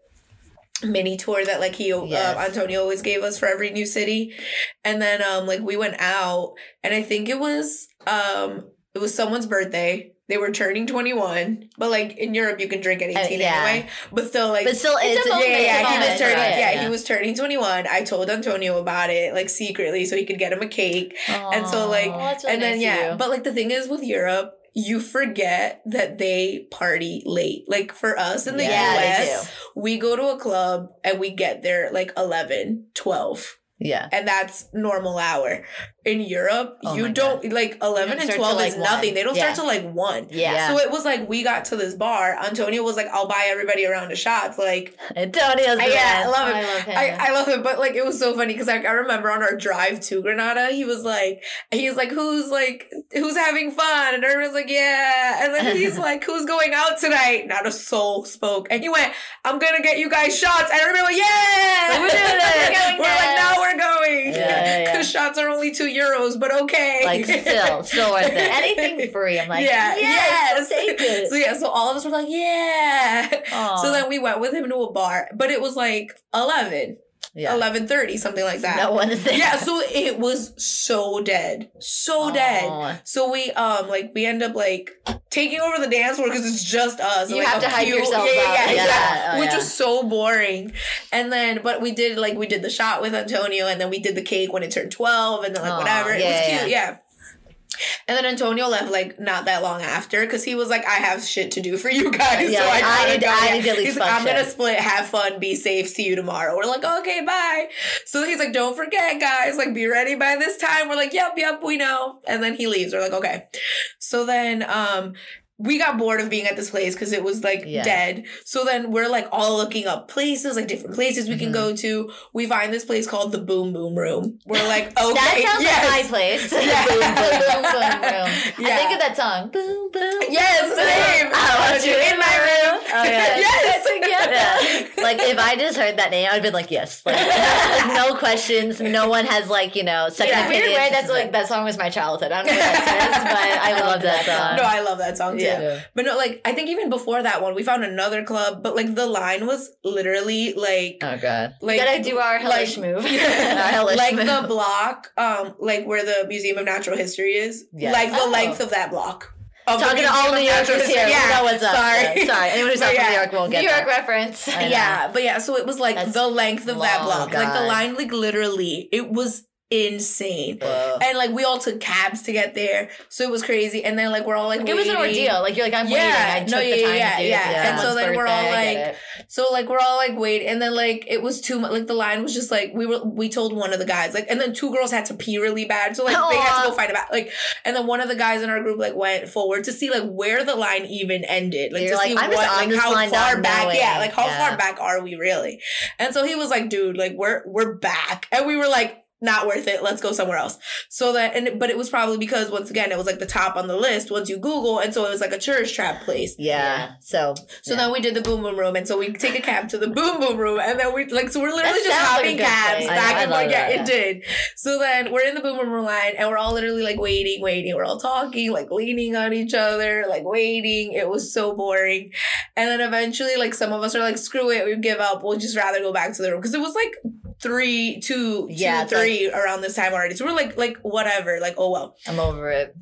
mini tour that like he Yes. uh, Antonio always gave us for every new city. And then um like we went out and I think it was um it was someone's birthday. They were turning 21, but like in Europe you can drink at 18 Uh, yeah. anyway. But still like But still, it's, a a, yeah, moment. yeah, yeah. It's a He was turning right, yeah, yeah. he was turning 21. I told Antonio about it like secretly so he could get him a cake. And so, like, that's really and then nice yeah, but like the thing is with Europe, you forget that they party late. Like for us in the Yeah, US, we go to a club and we get there like 11, 12 yeah. and that's normal hour. In Europe, Oh you don't like eleven don't and twelve till, is like, nothing. one. They don't Yeah. start till like one. Yeah. So it was like we got to this bar. Antonio was like, "I'll buy everybody around a shots." Like, Antonio's the I, yeah, I best. love it. I love him. I, I love it, but like it was so funny because I, I remember on our drive to Granada, he was like, he's like, who's like, who's having fun? And everyone's like, yeah. And then he's like, who's going out tonight? Not a soul spoke. And he went, I'm gonna get you guys shots. And everybody went, yeah, We're doing it. we're We're like, now. now we're going. Yeah, yeah, yeah. Because shots are only two euros, but okay. like still, still worth it. Anything free, I'm like, yeah, yes, yes. take it. So yeah, so all of us were like, yeah. Aw. So then we went with him to a bar, but it was like 11. Yeah. eleven thirty, something like that. No one is there. yeah, so it was so dead, so Aw. dead. So we um like we end up like taking over the dance floor because it's just us. You like, have to hype few- yourselves yeah, yeah, yeah, Yeah. Oh, which was so boring. And then, but we did like we did the shot with Antonio, and then we did the cake when it turned twelve, and then like Aw, whatever. It was cute, yeah. And then Antonio left like not that long after because he was like, I have shit to do for you guys. Yeah, so I, I need- go. I need to at least He's like, I'm gonna split, have fun, be safe, see you tomorrow. We're like, okay, bye. So he's like, don't forget, guys, like be ready by this time. We're like, yep, yep, we know. And then he leaves. We're like, okay. So then um we got bored of being at this place because it was like Yeah. dead. So then we're like all looking up places, like different places we can Mhm. go to. We find this place called the Boom Boom Room. We're like, okay, That sounds yes. like my place. Yeah. boom, boom, boom, boom, boom. I think of that song. Boom, boom. Yes, boom, same. I want you in my room. Oh, yeah. Yes. Yeah. Like if I just heard that name, I'd been like, yes. Like, no questions. No one has like you know second Yeah, opinion. weird way. That's like that song was my childhood. I don't know what that says, but I, love that song. No, I love that song too. Yeah. But no, like I think even before that one, we found another club, but like the line was literally like Oh god. like Gotta do our hellish move. Our hellish like move. the block, um, like where the Museum of Natural History is, Yes. like the Oh. length of that block. Of the Talking to all New Yorkers here. History. We know what's up. Sorry, Yeah, sorry. Anyone who's not But from yeah. New York won't New York that. reference. Yeah, but yeah, so it was like That's the length of that long, block, like the line, like literally, it was insane. Whoa. And like we all took cabs to get there, so it was crazy. And then like we're all like, Like, it was an ordeal. Like you're like I'm Yeah. waiting. I took No, the yeah, time yeah, to yeah. And so someone's then we're all birthday, I get like- So like we're all like wait, and then like it was too much. Like the line was just like we were. We told one of the guys like, and then two girls had to pee really bad, so like they had to go find about like. And then one of the guys in our group like went forward to see like where the line even ended, like You're to like, see I'm what just like how far not back. Yeah, like how Yeah. far back are we really? And so he was like, dude, like we're we're back, and we were like. Not worth it. Let's go somewhere else. So that, and but it was probably because once again it was like the top on the list once you Google, and so it was like a tourist trap place. Yeah. So So yeah. then we did the boom boom room, and so we take a cab to the boom boom room, and then we like so we're literally That just sounds like hopping cabs place. Back I and love forth. Yeah, that. it did. So then we're in the boom boom room line, and we're all literally like waiting, waiting. We're all talking, like leaning on each other, like waiting. It was so boring, and then eventually, like some of us are like, "Screw it, we give up. We'll just rather go back to the room," because it was like three, two, Yeah, two, it's like- three around this time already. So we're like, like whatever, like oh well. I'm over it.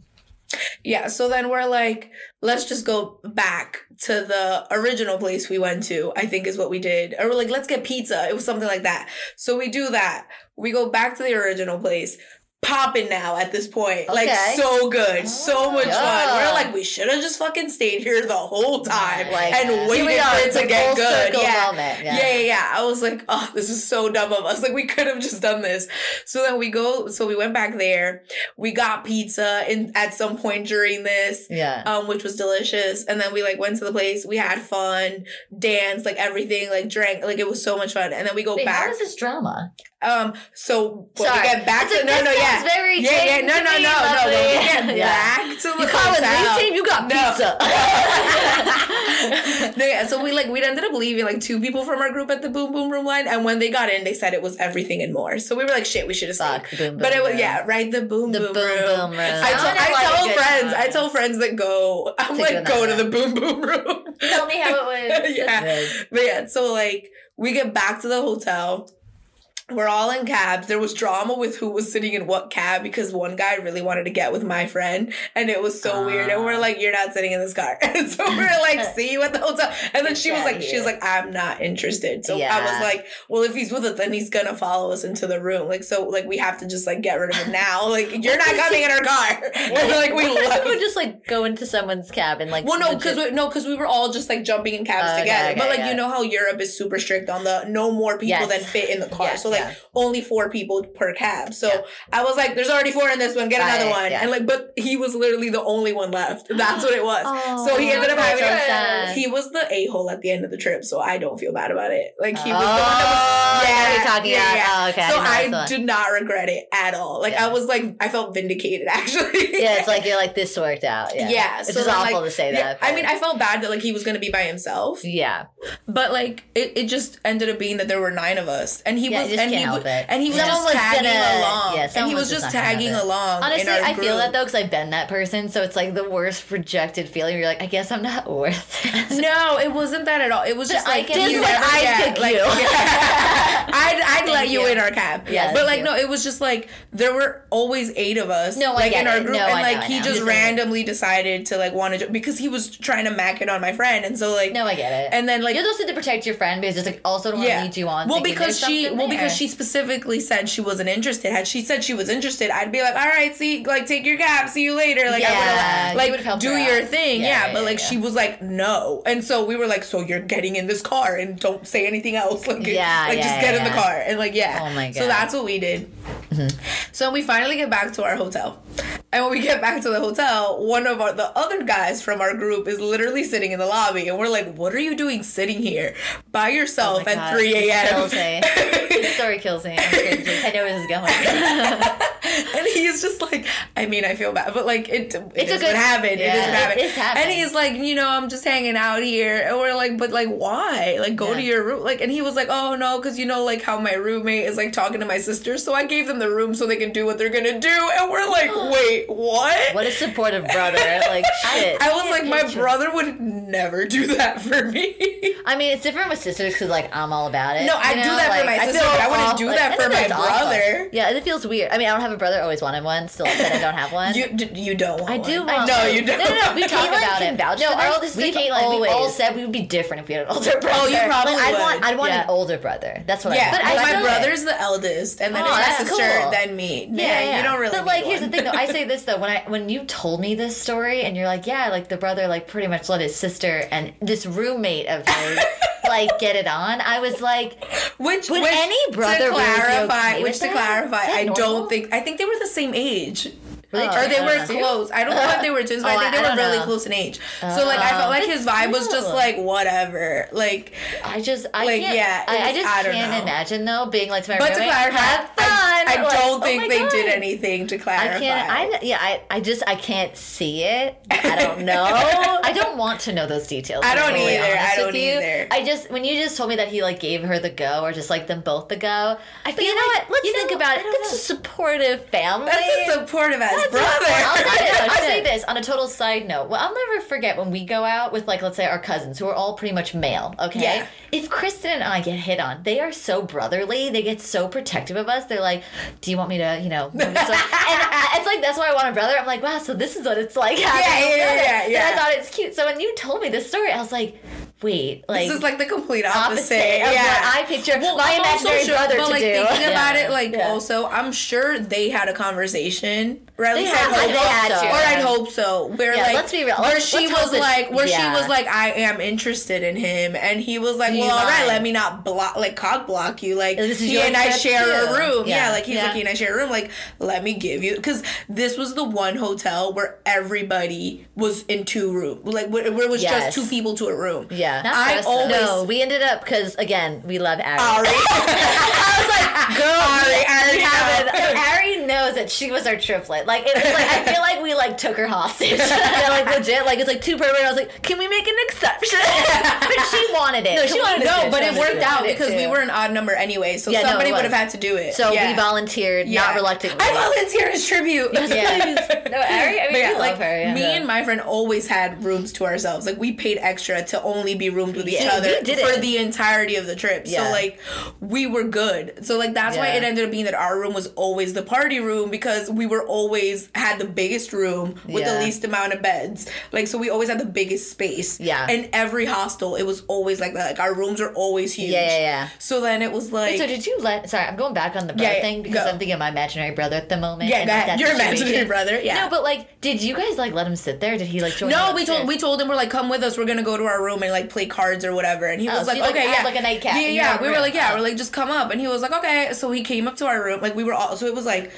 Yeah, so then we're like, let's just go back to the original place we went to, I think is what we did. Or we're like, let's get pizza. It was something like that. So we do that. We go back to the original place. Popping now at this point. Like so good. so much yeah. fun. We're like, we should have just fucking stayed here the whole time Like, and waited for it to get good. Yeah. Yeah. yeah, yeah, I was like, oh, this is so dumb of us. Like, we could have just done this. So then we go, so we went back there. We got pizza in at some point during this, Yeah. um, which was delicious. And then we like went to the place. We had fun, danced, like everything, like drank, like it was so much fun. And then we go Wait, back. how is this drama? Um, so Sorry. we get back It's to like, no, no, yeah. very Yeah, yeah, no, no, no, no. When we get Yeah. back to the You call it hotel- lead team, you got No. pizza. no, yeah. So we like we ended up leaving like two people from our group at the boom boom room line, and when they got in, they said it was everything and more. So we were like, shit, we should have stayed. Fuck. Boom, boom, But it was boom. yeah, right. The boom The boom, boom, room. room. I, tell, Sounded I tell friends, time. I tell friends that go. I'm To like go go to the boom boom room. Tell me how it was. yeah, but yeah. So like we get back to the hotel. We're all in cabs. There was drama with who was sitting in what cab because one guy really wanted to get with my friend, and it was so weird. And we're Ah. like, "You're not sitting in this car." And so we're like, "See you at the hotel." And then she was like, "She was like, I'm not interested." So I was like, "Well, if he's with us, then he's gonna follow us into the room. Like, so like we have to just like get rid of him now. Like, you're not coming in our car." And, like we What if left. we would just like go into someone's cabin, like Well, no, because we, no, because we were all just like jumping in cabs Okay, together. okay, but like yeah. you know how Europe is super strict on the no more people Yes. than fit in the car. So like Yeah. only four people per cab. So Yeah. I was like, "There's already four in this one. Get another one." yeah. And like, but he was literally the only one left. That's what it was. so he ended up oh, having. so. He was the a hole at the end of the trip, so I don't feel bad about it. Like he was Oh, the one that was. I Yeah, talking yeah, about. yeah. Oh, okay, I So I, that's did not regret it at all. Like. I was like, I felt vindicated actually. yeah, it's like you're like this worked out. Yeah, Yeah, It's so just awful like, to say that. I mean, I felt bad that like he was gonna be by himself, yeah, but like it, it just ended up being that there were nine of us, and he was and he help it. and he was Someone just tagging gonna- along, yeah, and he was just tagging along. honestly, I feel that though because I've been that person. So it's like the worst rejected feeling. You're like, I guess I'm not worth it. No, it wasn't that at all. It was just I like guess, you like, I'd yeah, pick like, you. yeah. I'd I'd let you you. in our cab. Yeah, but like you. no, it was just like there were always eight of us. No, I like get in our it. group, No, and I like know, I he just randomly decided to like want to because he was trying to mac it on my friend, and so like no, I get it. and then like you're supposed to protect your friend because it's like also don't want to lead you on. well, because she well because. She specifically said she wasn't interested. Had she said she was interested, I'd be like, all right, see, like take your cab, see you later. Like Yeah, I would like do your out. thing, Yeah, yeah. but like she was like no, and so we were like, so you're getting in this car and don't say anything else. Like Yeah, like just get in the car and like yeah. Oh my God. So that's what we did. Mm-hmm. So we finally get back to our hotel. And when we get back to the hotel, one of our, the other guys from our group is literally sitting in the lobby. And we're like, what are you doing sitting here by oh yourself Oh at God, 3 a.m.? kills me. Story kills me. I know where this is going. and he's just like, I mean, I feel bad, but like, it, it It's a is good- what happened. yeah, it is what happened. And he's like, you know, I'm just hanging out here. And we're like, but like, why? Like, go Yeah. to your room. Like, and he was like, oh no, because you know, like how my roommate is like talking to my sister. So I gave them the room so they can do what they're gonna do. And we're like, wait, what? What a supportive brother. Like shit. I was like, my brother would never do that for me. I mean, it's different with sisters because like I'm all about it. No, I do that for my sister, feel but I wouldn't do like, that I for my that's awful. brother. Yeah, it feels weird. I mean, I don't have a brother. Always wanted one. Still upset I don't have one. You d- you don't want I do one. want no, one. you don't. No, no, no. We talk Caitlin about can it. vouch no, for our sister We've Caitlin, we all said we would be different if we had an older brother. Oh, you probably Like, I'd would. want, I'd want Yeah. an older brother. That's what Yeah, I but my still- brother's the eldest, and then Oh, my that's sister, cool. then me. Yeah, you don't really. But like, here's the thing, though. I say this though. When I when you told me this story, and you're like, yeah, like the brother, like pretty much let his sister and this roommate of his, like, get it on. I was like, Which Would which, any brother to clarify? okay which to clarify, I normal? don't think. I think they were the same age. Were they oh, or they were close. I don't know if they were twins, but Oh, I think they I were really know. close in age. so like I felt oh. like his vibe was just like whatever. Like I just, I Like, yeah, I, I just I can't know. imagine though being like to my but to clarify, have fun. I, I Like, don't oh think they God. did anything to clarify. I can't. I yeah. I, I just I can't see it. I don't know. I don't want to know those details. I don't totally either. I don't either. I just when you just told me that he like gave her the go or just like them both the go. I feel you know like what? Let's you think about it. That's a supportive family. That's a supportive ass I'll brother. say, this, I'll say this on a total side note. Well, I'll never forget when we go out with like let's say our cousins who are all pretty much male. Okay, Yeah. if Kristin and I get hit on, they are so brotherly. They get so protective of us. They're like, "Do you want me to, you know?" and it's like that's why I want a brother. I'm like, wow, so this is what it's like. having Yeah, a yeah, yeah, And yeah. I thought it's cute. So when you told me this story, I was like, wait, like. this is like the complete Opposite opposite. of yeah. what I picture my I'm imaginary sure- brother but to like do. thinking about it, like Yeah. also, I'm sure they had a conversation. Or at They least had- I hope they so. had to. Or I'd hope so. Where Yeah, like, let's be real. Where Let's- she let's was like, where yeah. she was like, I am interested in him, and he was like, well, all right, let me not block, like cock block you. Like This is he and I share too. a room. Yeah, Yeah. like he's Yeah. like, he and I share a room. Like, let me give you because this was the one hotel where everybody was in two rooms. Like where, where it was just two people to a room. Yeah, Not I us, always. no. We ended up because again, we love Ari. Ari. I was like, girl, Ari, Ari we have. Ari knows that she was our triplet. Like it was like I feel like we like took her hostage. yeah, like legit. Like it's like two perfect. I was like, can we make an exception? but she wanted it. No, she wanted No, it. but it worked out because we were an odd number anyway, so Yeah, somebody it would have had to do it. So Yeah. we volunteered, Yeah. not reluctantly. I volunteer as tribute. Yeah. No, Ari. I mean, But yeah, like her. Yeah. me and my friend always had rooms to ourselves. Like we paid extra to only be roomed with each Yeah, other for the entirety of the trip. Yeah. So like we were good. So like that's why it ended up being that our room was always the party room because we were always had the biggest room with Yeah. the least amount of beds. Like so we always had the biggest space. Yeah. And every hostel it was always like that. Like our rooms are always huge. Yeah, yeah, yeah. So then it was like Wait, so did you let? Sorry, I'm going back on the brother Yeah, yeah, thing because go. I'm thinking of my imaginary brother at the moment. Yeah, that Your imaginary brother, yeah. No, but like, did you guys like let him sit there? Did he like join? No, we told we told him we're like, come with us. We're gonna go to our room and like play cards or whatever. And he Oh, was so like, you, like, okay, yeah, like, a nightcap Yeah, yeah. We were like, yeah, Oh. we're like, just come up. And he was like, okay. So he came up to our room. Like we were all. So it was like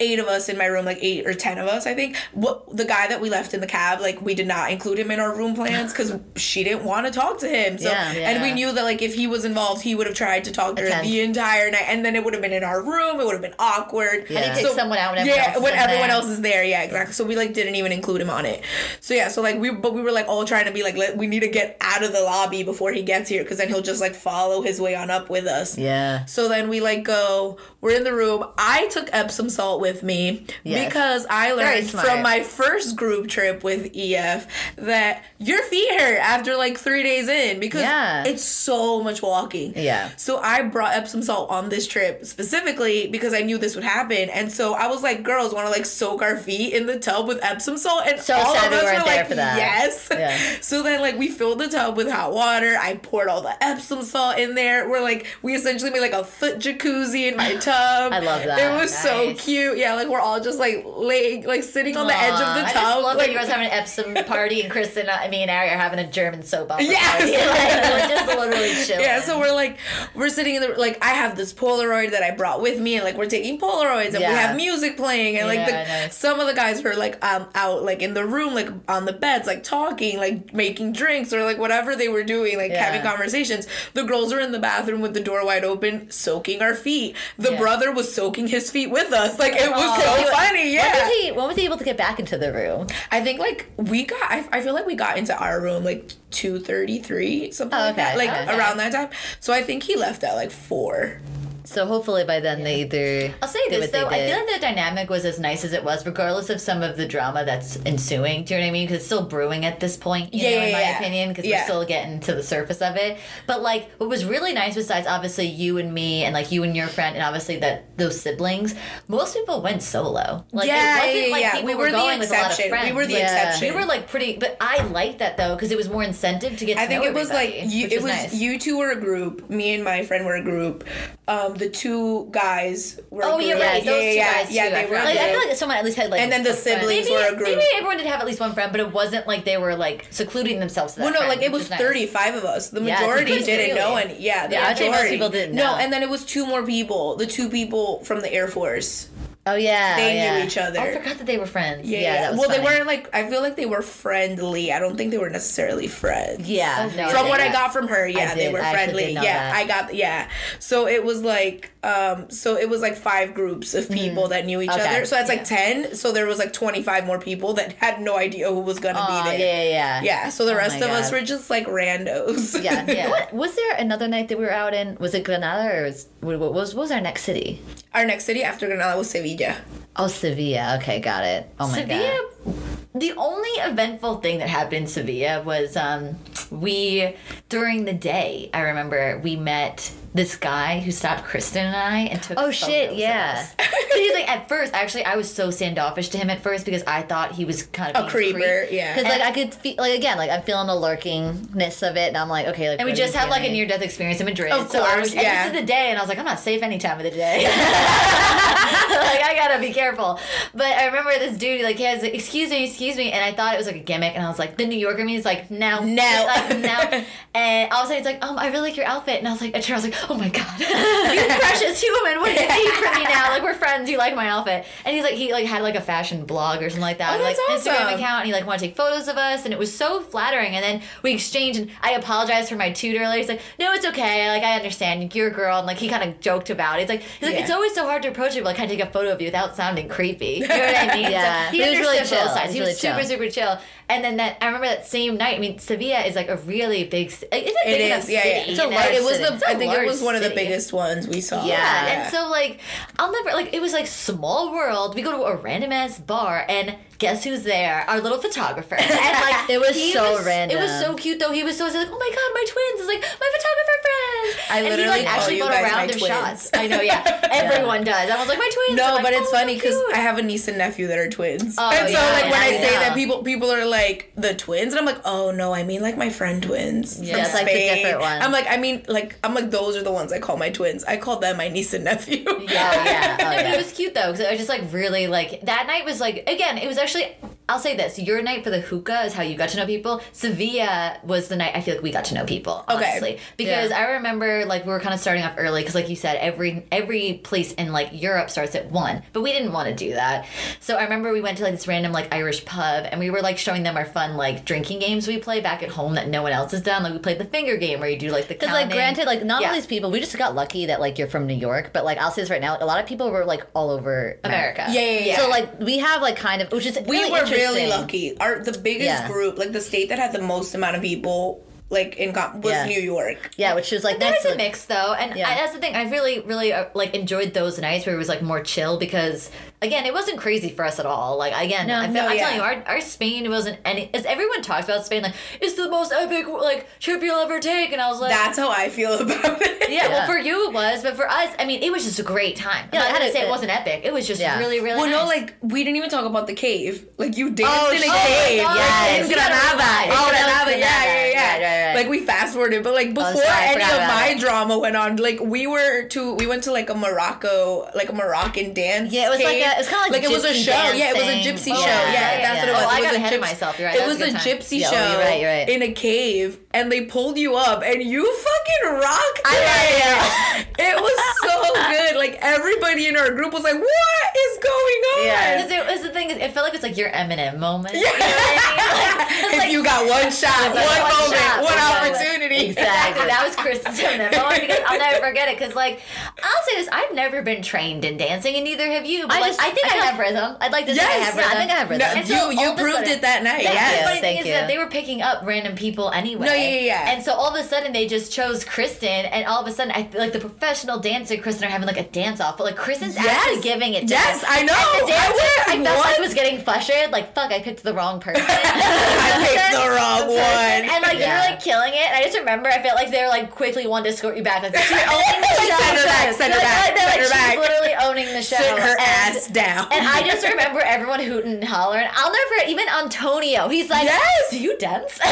eight of us in my room, like eight or ten of us, I think. What the guy that we left in the cab, like we did not include him in our room plans because she didn't want to talk to him. So Yeah. and we knew that like if he was involved, he would have tried to talk to her the entire night, and then it would have been in our room. It would have been awkward. How do you pick someone out when yeah, when everyone there? else is there. Yeah, exactly. So we like didn't even include him on it. So yeah, so like we but we were like all trying to be like let, we need to get out of the lobby before he gets here because then he'll just like follow his way on up with us. Yeah. So then we like go. We're in the room. I took Epsom salt with me Yes. because I learned from my first group trip with EF that your feet hurt after like three days in because Yeah. it's so much walking. Yeah. So I brought Epsom salt on this trip specifically because I knew this would happen, and so I was like, "Girls, want to like soak our feet in the tub with Epsom salt?" And So all of us were like, for that. "Yes." Yeah. So then, like, we filled the tub with hot water. I poured all the Epsom salt in there. We're like, we essentially made like a foot jacuzzi in my tub. I love that. It was so cute. Yeah, like we're all just like laying, like sitting on the edge of the tub. I love like, that you guys having an Epsom party and Kristin, uh, me, and Ari are having a German soap opera Yes. party. like, we're just literally chilling. Yeah, so we're like, we're sitting in the like. I have this Polaroid that I brought with me, and like we're taking Polaroids, and we have music playing, and like the Yeah, nice. some of the guys were like um out like in the room, like on the beds, like talking, like making drinks or like whatever they were doing, like Yeah. having conversations. The girls were in the bathroom with the door wide open, soaking our feet. The Yeah. brother was soaking his feet with us. Like it was Aw. so funny. When Yeah, was he? When was he able to get back into the room? I think like we got. I, I feel like we got into our room like two thirty three, something Oh, like that, like okay. around that time. So I think he left at like four. So hopefully by then they either. I'll say this though, I feel like the dynamic was as nice as it was, regardless of some of the drama that's ensuing. Do you know what I mean? Because it's still brewing at this point, you Yeah, know, yeah, in my yeah. opinion, because Yeah. we're still getting to the surface of it. But like, what was really nice, besides obviously you and me, and like you and your friend, and obviously that those siblings, most people went solo. Like, Yeah, it wasn't yeah, like yeah. people We were, were the going with a lot of exception. We were the Yeah. exception. We were like pretty, but I liked that though because it was more incentive to get. To I think know it was like you. It was nice. you two were a group. Me and my friend were a group. Um, the two guys were. Oh, you're right. Yeah, Those yeah, two yeah, guys yeah. too. I They were. Like, I feel like someone at least had like. And then the siblings maybe, were a group. Maybe everyone did have at least one friend, but it wasn't like they were like secluding themselves. To that Well, no, friend, like it was thirty-five of us. The Yeah, majority didn't really. know any. Yeah, the Yeah, I'd most people didn't Know. No, and then it was two more people. The two people from the Air Force. Oh yeah, They oh, yeah. knew each other. I forgot that they were friends. Yeah, Yeah, yeah. that was well, they weren't like. I feel like they were friendly. I don't think they were necessarily friends. Yeah, Oh, no, from what did I got from her, yeah, they did. were I friendly. did know Yeah, that. I got yeah. So it was like um so it was like five groups of people that knew each Mm. Okay. other. So that's like 10. So there was like 25 more people that had no idea who was going to Aw, be there. yeah, yeah. Yeah, so the Oh rest my of us were just like randos. Yeah. Yeah. What, was there another night that we were out in? Was it Granada or was what what was, what was our next city? Our next city after Granada was Sevilla. Oh, Sevilla. Okay, got it. Oh my god. Sevilla. god. The only eventful thing that happened in Sevilla was um, we during the day. I remember we met this guy who stopped Kristin and I and took. Oh, shit, photos of yeah. us. But he's like at first. Actually, I was so standoffish to him at first because I thought he was kind of A creeper, yeah. Because like I could feel like again like I'm feeling the lurkingness of it, and I'm like okay, like And we just had like a near death experience in Madrid. Of so I course, was, and yeah. this is the day, and I was like, I'm not safe any time of the day. like I gotta be careful. But I remember this dude, like, he has, like, excuse me, excuse me, and I thought it was like a gimmick, and I was like, the New Yorker me is like, no, No. like no, and all of a sudden he's like, um, I really like your outfit, and I was like, I turned, I was like, oh my god, you precious human, what do you need from me now? Like we're friends, you like my outfit, and he's like, he like had like a fashion blog or something like that, Oh, like that's Instagram account, and he like wanted to take photos of us, and it was so flattering, and then we exchanged, and I apologized for my tutor later. He's like, no, it's okay, like I understand, you're a girl, and like he kind of joked about it. He's like, he's like, Yeah. it's always so hard to approach people. Like, can I take a photo of you without sounding creepy? You know what I mean? Yeah. So he He was really chill. sides. He He was was really super, super chill. And then that I remember that same night. I mean, Sevilla is like a really big. it's a It big enough is, yeah, yeah. It's a large, it was city. the, It's a I think it was one of the biggest ones we saw. Yeah, Yeah. and so like I'll never like it was like small world. We go to a random ass bar and guess who's there? Our little photographer. And like It was he random. It was so cute though. He was so like, oh my god, my twins. It's like my photographer friend. I and he literally like actually you got a round of twins. shots. I know, yeah. Everyone does. I was like, my twins. No, like, but it's oh, funny because cute. I have a niece and nephew that are twins, Oh, and so yeah, like when yeah, I say yeah. that, people people are like the twins, and I'm like, oh no, I mean like my friend twins Yeah, from it's like the different ones. I'm like, I mean like I'm like those are the ones I call my twins. I call them my niece and nephew. Yeah, yeah. Oh, no, but yeah. it was cute though because I was just like really like that night was like again it was actually I'll say this: your night for the hookah is how you got to know people. Sevilla was the night I feel like we got to know people. Okay. Honestly, because I remember like we were kind of starting off early because, like you said, every every place in like Europe starts at one, but we didn't want to do that. So I remember we went to like this random like Irish pub, and we were like showing them our fun like drinking games we play back at home that no one else has done. Like we played the finger game where you do like the Because like granted, like not Yeah. all these people, we just got lucky that like you're from New York, but like I'll say this right now, like, a lot of people were like all over America. America. Yeah, yeah, yeah. So like we have like kind of which is we really were really lucky. Our the biggest Yeah. group, like the state that had the most amount of people, like in was Yeah. New York. Yeah, which was like was a mix though, and Yeah. I, that's the thing. I really, really uh, like enjoyed those nights where it was like more chill because again, it wasn't crazy for us at all. Like again, No, I feel, no, I'm yeah. telling you, our, our Spain wasn't any. As everyone talks about Spain, like it's the most epic like trip you'll ever take, and I was like, That's how I feel about it. yeah, well, for you it was, but for us, I mean, it was just a great time. Yeah, Yeah, it I had had to say it it- wasn't epic. It was just Yeah. really, really. Well, no, like we didn't even talk about the cave. Like you danced Oh, in a. Oh cave, God, yes. in Granada. Oh, that Granada, yeah, yeah, Granada. yeah. Right, right, right. Like we fast forwarded, but like before sorry, any of my it. drama went on, like we were to we went to like a Morocco, like a Moroccan dance. Yeah, it was like cave. It's kinda like it was a show. Yeah, it was a gypsy Oh, show. yeah, Yeah, yeah, that's yeah. what it was. Oh, I was got a ahead of myself. You're right. It was was a a gypsy Yeah, show you're right, you're right. in a cave, and they pulled you up, and you fucking rocked I it. love It was so good. Like everybody in our group was like, "What is going on?" Yeah. It was the thing it felt like it's like your Eminem moment. Yeah. You know what I mean? Like, if like- you got one shot, Like, one, one moment, shot, one one opportunity. Exactly. That was Kristin's Eminem moment because I'll never forget it. Because like, I'll say this: I've never been trained in dancing, and neither have you. But I like, just- I think I I, have rhythm. I'd like to say I Yes. have Yeah, rhythm. I think I have rhythm. No, And so you you proved sudden- it that night. Yeah, Yes. the funny thank thing is that they were picking up random people anyway. No, yeah, yeah, yeah. And so all of a sudden they just chose Kristin, and all of a sudden I feel like the professional dancer Kristin are having like a dance off, but like Kristin's Yes. actually giving it. To Yes, them. I know. And the dancer, I I, was felt like, like what? was getting frustrated. Like fuck, I picked the wrong person. I picked the wrong one. And like Yeah. you're like killing it. And I just remember I felt like they were like quickly wanted to escort you back. Like you're owning the show. Send her back, send her Like, back, they're send her back. She's literally owning the show. Sit her and, ass down. And I just remember everyone hooting and hollering. I'll never even Antonio. He's like, Yes. Do you dance?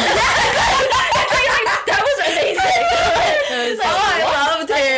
It's like, that was amazing. It's like, oh, I loved him.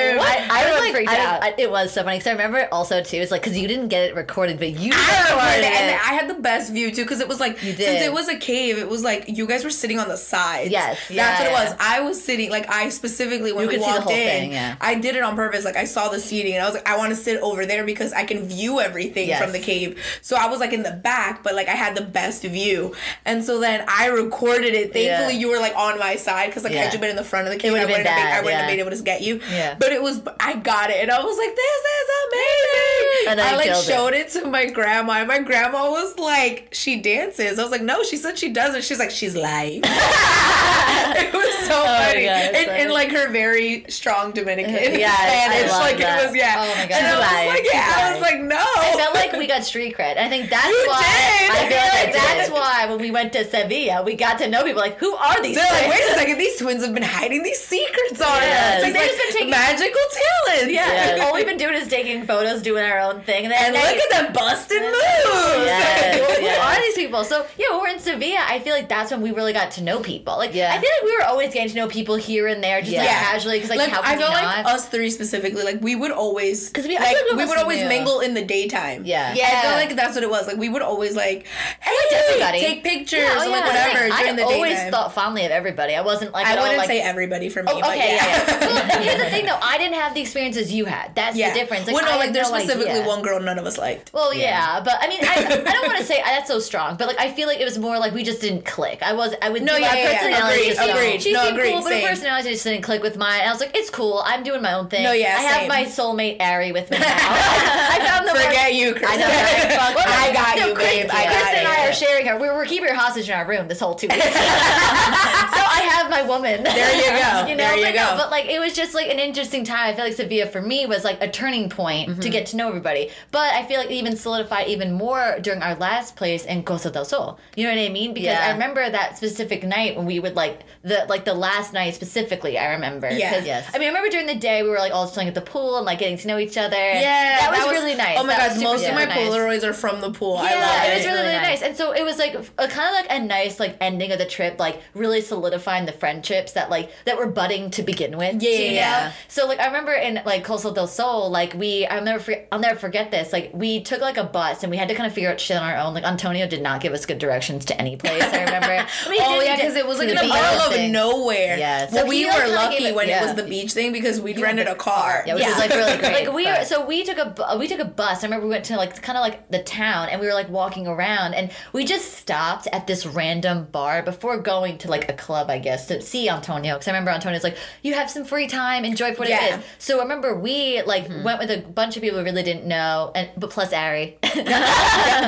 Freaked I, out. I, it was so funny because I remember it also too. It's like because you didn't get it recorded, but you I recorded it, it. and I had the best view too because it was like You since it was a cave, it was like you guys were sitting on the sides. Yes, that's yeah, what it was. I was sitting like I specifically when You we could see the walked whole in, thing, yeah. I did it on purpose. Like I saw the seating and I was like, I want to sit over there because I can view everything Yes. from the cave. So I was like in the back, but like I had the best view, and so then I recorded it. Thankfully, Yeah. you were like on my side because like Yeah. had you been in the front of the cave, I wouldn't been have been, I wouldn't have been able to get you. Yeah. But it was I got it, and I was like, this is amazing. And I I like killed it. showed it to my grandma, and my grandma was like, "She dances." I was like, "No, she said she doesn't." She's like, "She's lying." it was so Oh funny, God, in, it's in like her very strong Dominican Yes, I Spanish, like that. it was yeah. Oh my God. And I was lying, like, yeah, I was like, no. I felt like we got street cred. I think that's You why. did. I feel like that's why when we went to Sevilla, we got to know people. Like, who are these? They're like, wait a second, these twins have been hiding these secrets on us. Like, It's they've just been taking- magical talents. Yeah, Yes. all we've been doing is taking photos, doing our own thing, and then And now look you- at them busting moves. Yes. Who Yes. are these people? So yeah, when we're in Sevilla. I feel like that's when we really got to know people. Like Yeah. I feel like we were always getting to know people here and there, just like Yeah. casually. Because like, like how I can feel you like not? us three specifically, like we would always 'Cause we- like we we would always knew. mingle in the daytime. Yeah. yeah. I feel like that's what it was. Like we would always like, hey, everybody. take pictures, Yeah, oh, or, like yeah. whatever I during the always daytime. thought fondly of everybody. I wasn't like I at wouldn't like, say everybody for me, Oh, but okay, yeah. yeah. yeah. well, here's the thing, though. I didn't have the experiences you had. That's Yeah. the difference. Like, well, no, like there's no specifically idea. one girl none of us liked. Well, yeah. but I mean, I, I don't want to say that's so strong, but like I feel like it was more like we just didn't click. I was, I would No, yeah, yeah, yeah. personality. Agreed, just, agreed. She No, seemed agreed, cool, but her personality just didn't click with mine. And I was like, it's cool. I'm doing my own thing. No, yeah, I have same. my soulmate Ari with me now. I, I found the Forget one, you, Kristin. I know. right? Fuck I got no, you, babe. I got Kristin and I are sharing her. We're, we're keeping her hostage in our room this whole two weeks. so have my woman. There you go. you know, There you but no, go. but like it was just like an interesting time. I feel like Sevilla for me was like a turning point Mm-hmm. to get to know everybody. But I feel like it even solidified even more during our last place in Costa del Sol. You know what I mean? Because Yeah. I remember that specific night when we would like the like the last night specifically. I remember. Yeah. Yes. I mean, I remember during the day we were like all playing at the pool and like getting to know each other. Yeah, that was, really nice. Oh my That god, most of my nice. Polaroids are from the pool. Yeah, I love it it. was really, Really really nice. nice. And so it was like a kind of like a nice like ending of the trip, like really solidified the friendships that like that were budding to begin with. Yeah, know? yeah. So like I remember in like Costa del Sol, like we I'll never forget, I'll never forget this. Like we took like a bus and we had to kind of figure out shit on our own. Like Antonio did not give us good directions to any place. I remember. I mean, Oh yeah, because it was like in the middle of nowhere. Yes. Well, we were lucky it- when yeah. it was the beach thing because we'd rented a car. Yeah, which is like really great. Like we but- were, so we took a we took a bus. I remember we went to like kind of like the town, and we were like walking around, and we just stopped at this random bar before going to like a club, I guess, to see Antonio. Because I remember Antonio's like, "You have some free time, enjoy for what Yeah. it is." So I remember we like Mm-hmm. went with a bunch of people we really didn't know, and but plus Ari. Duh.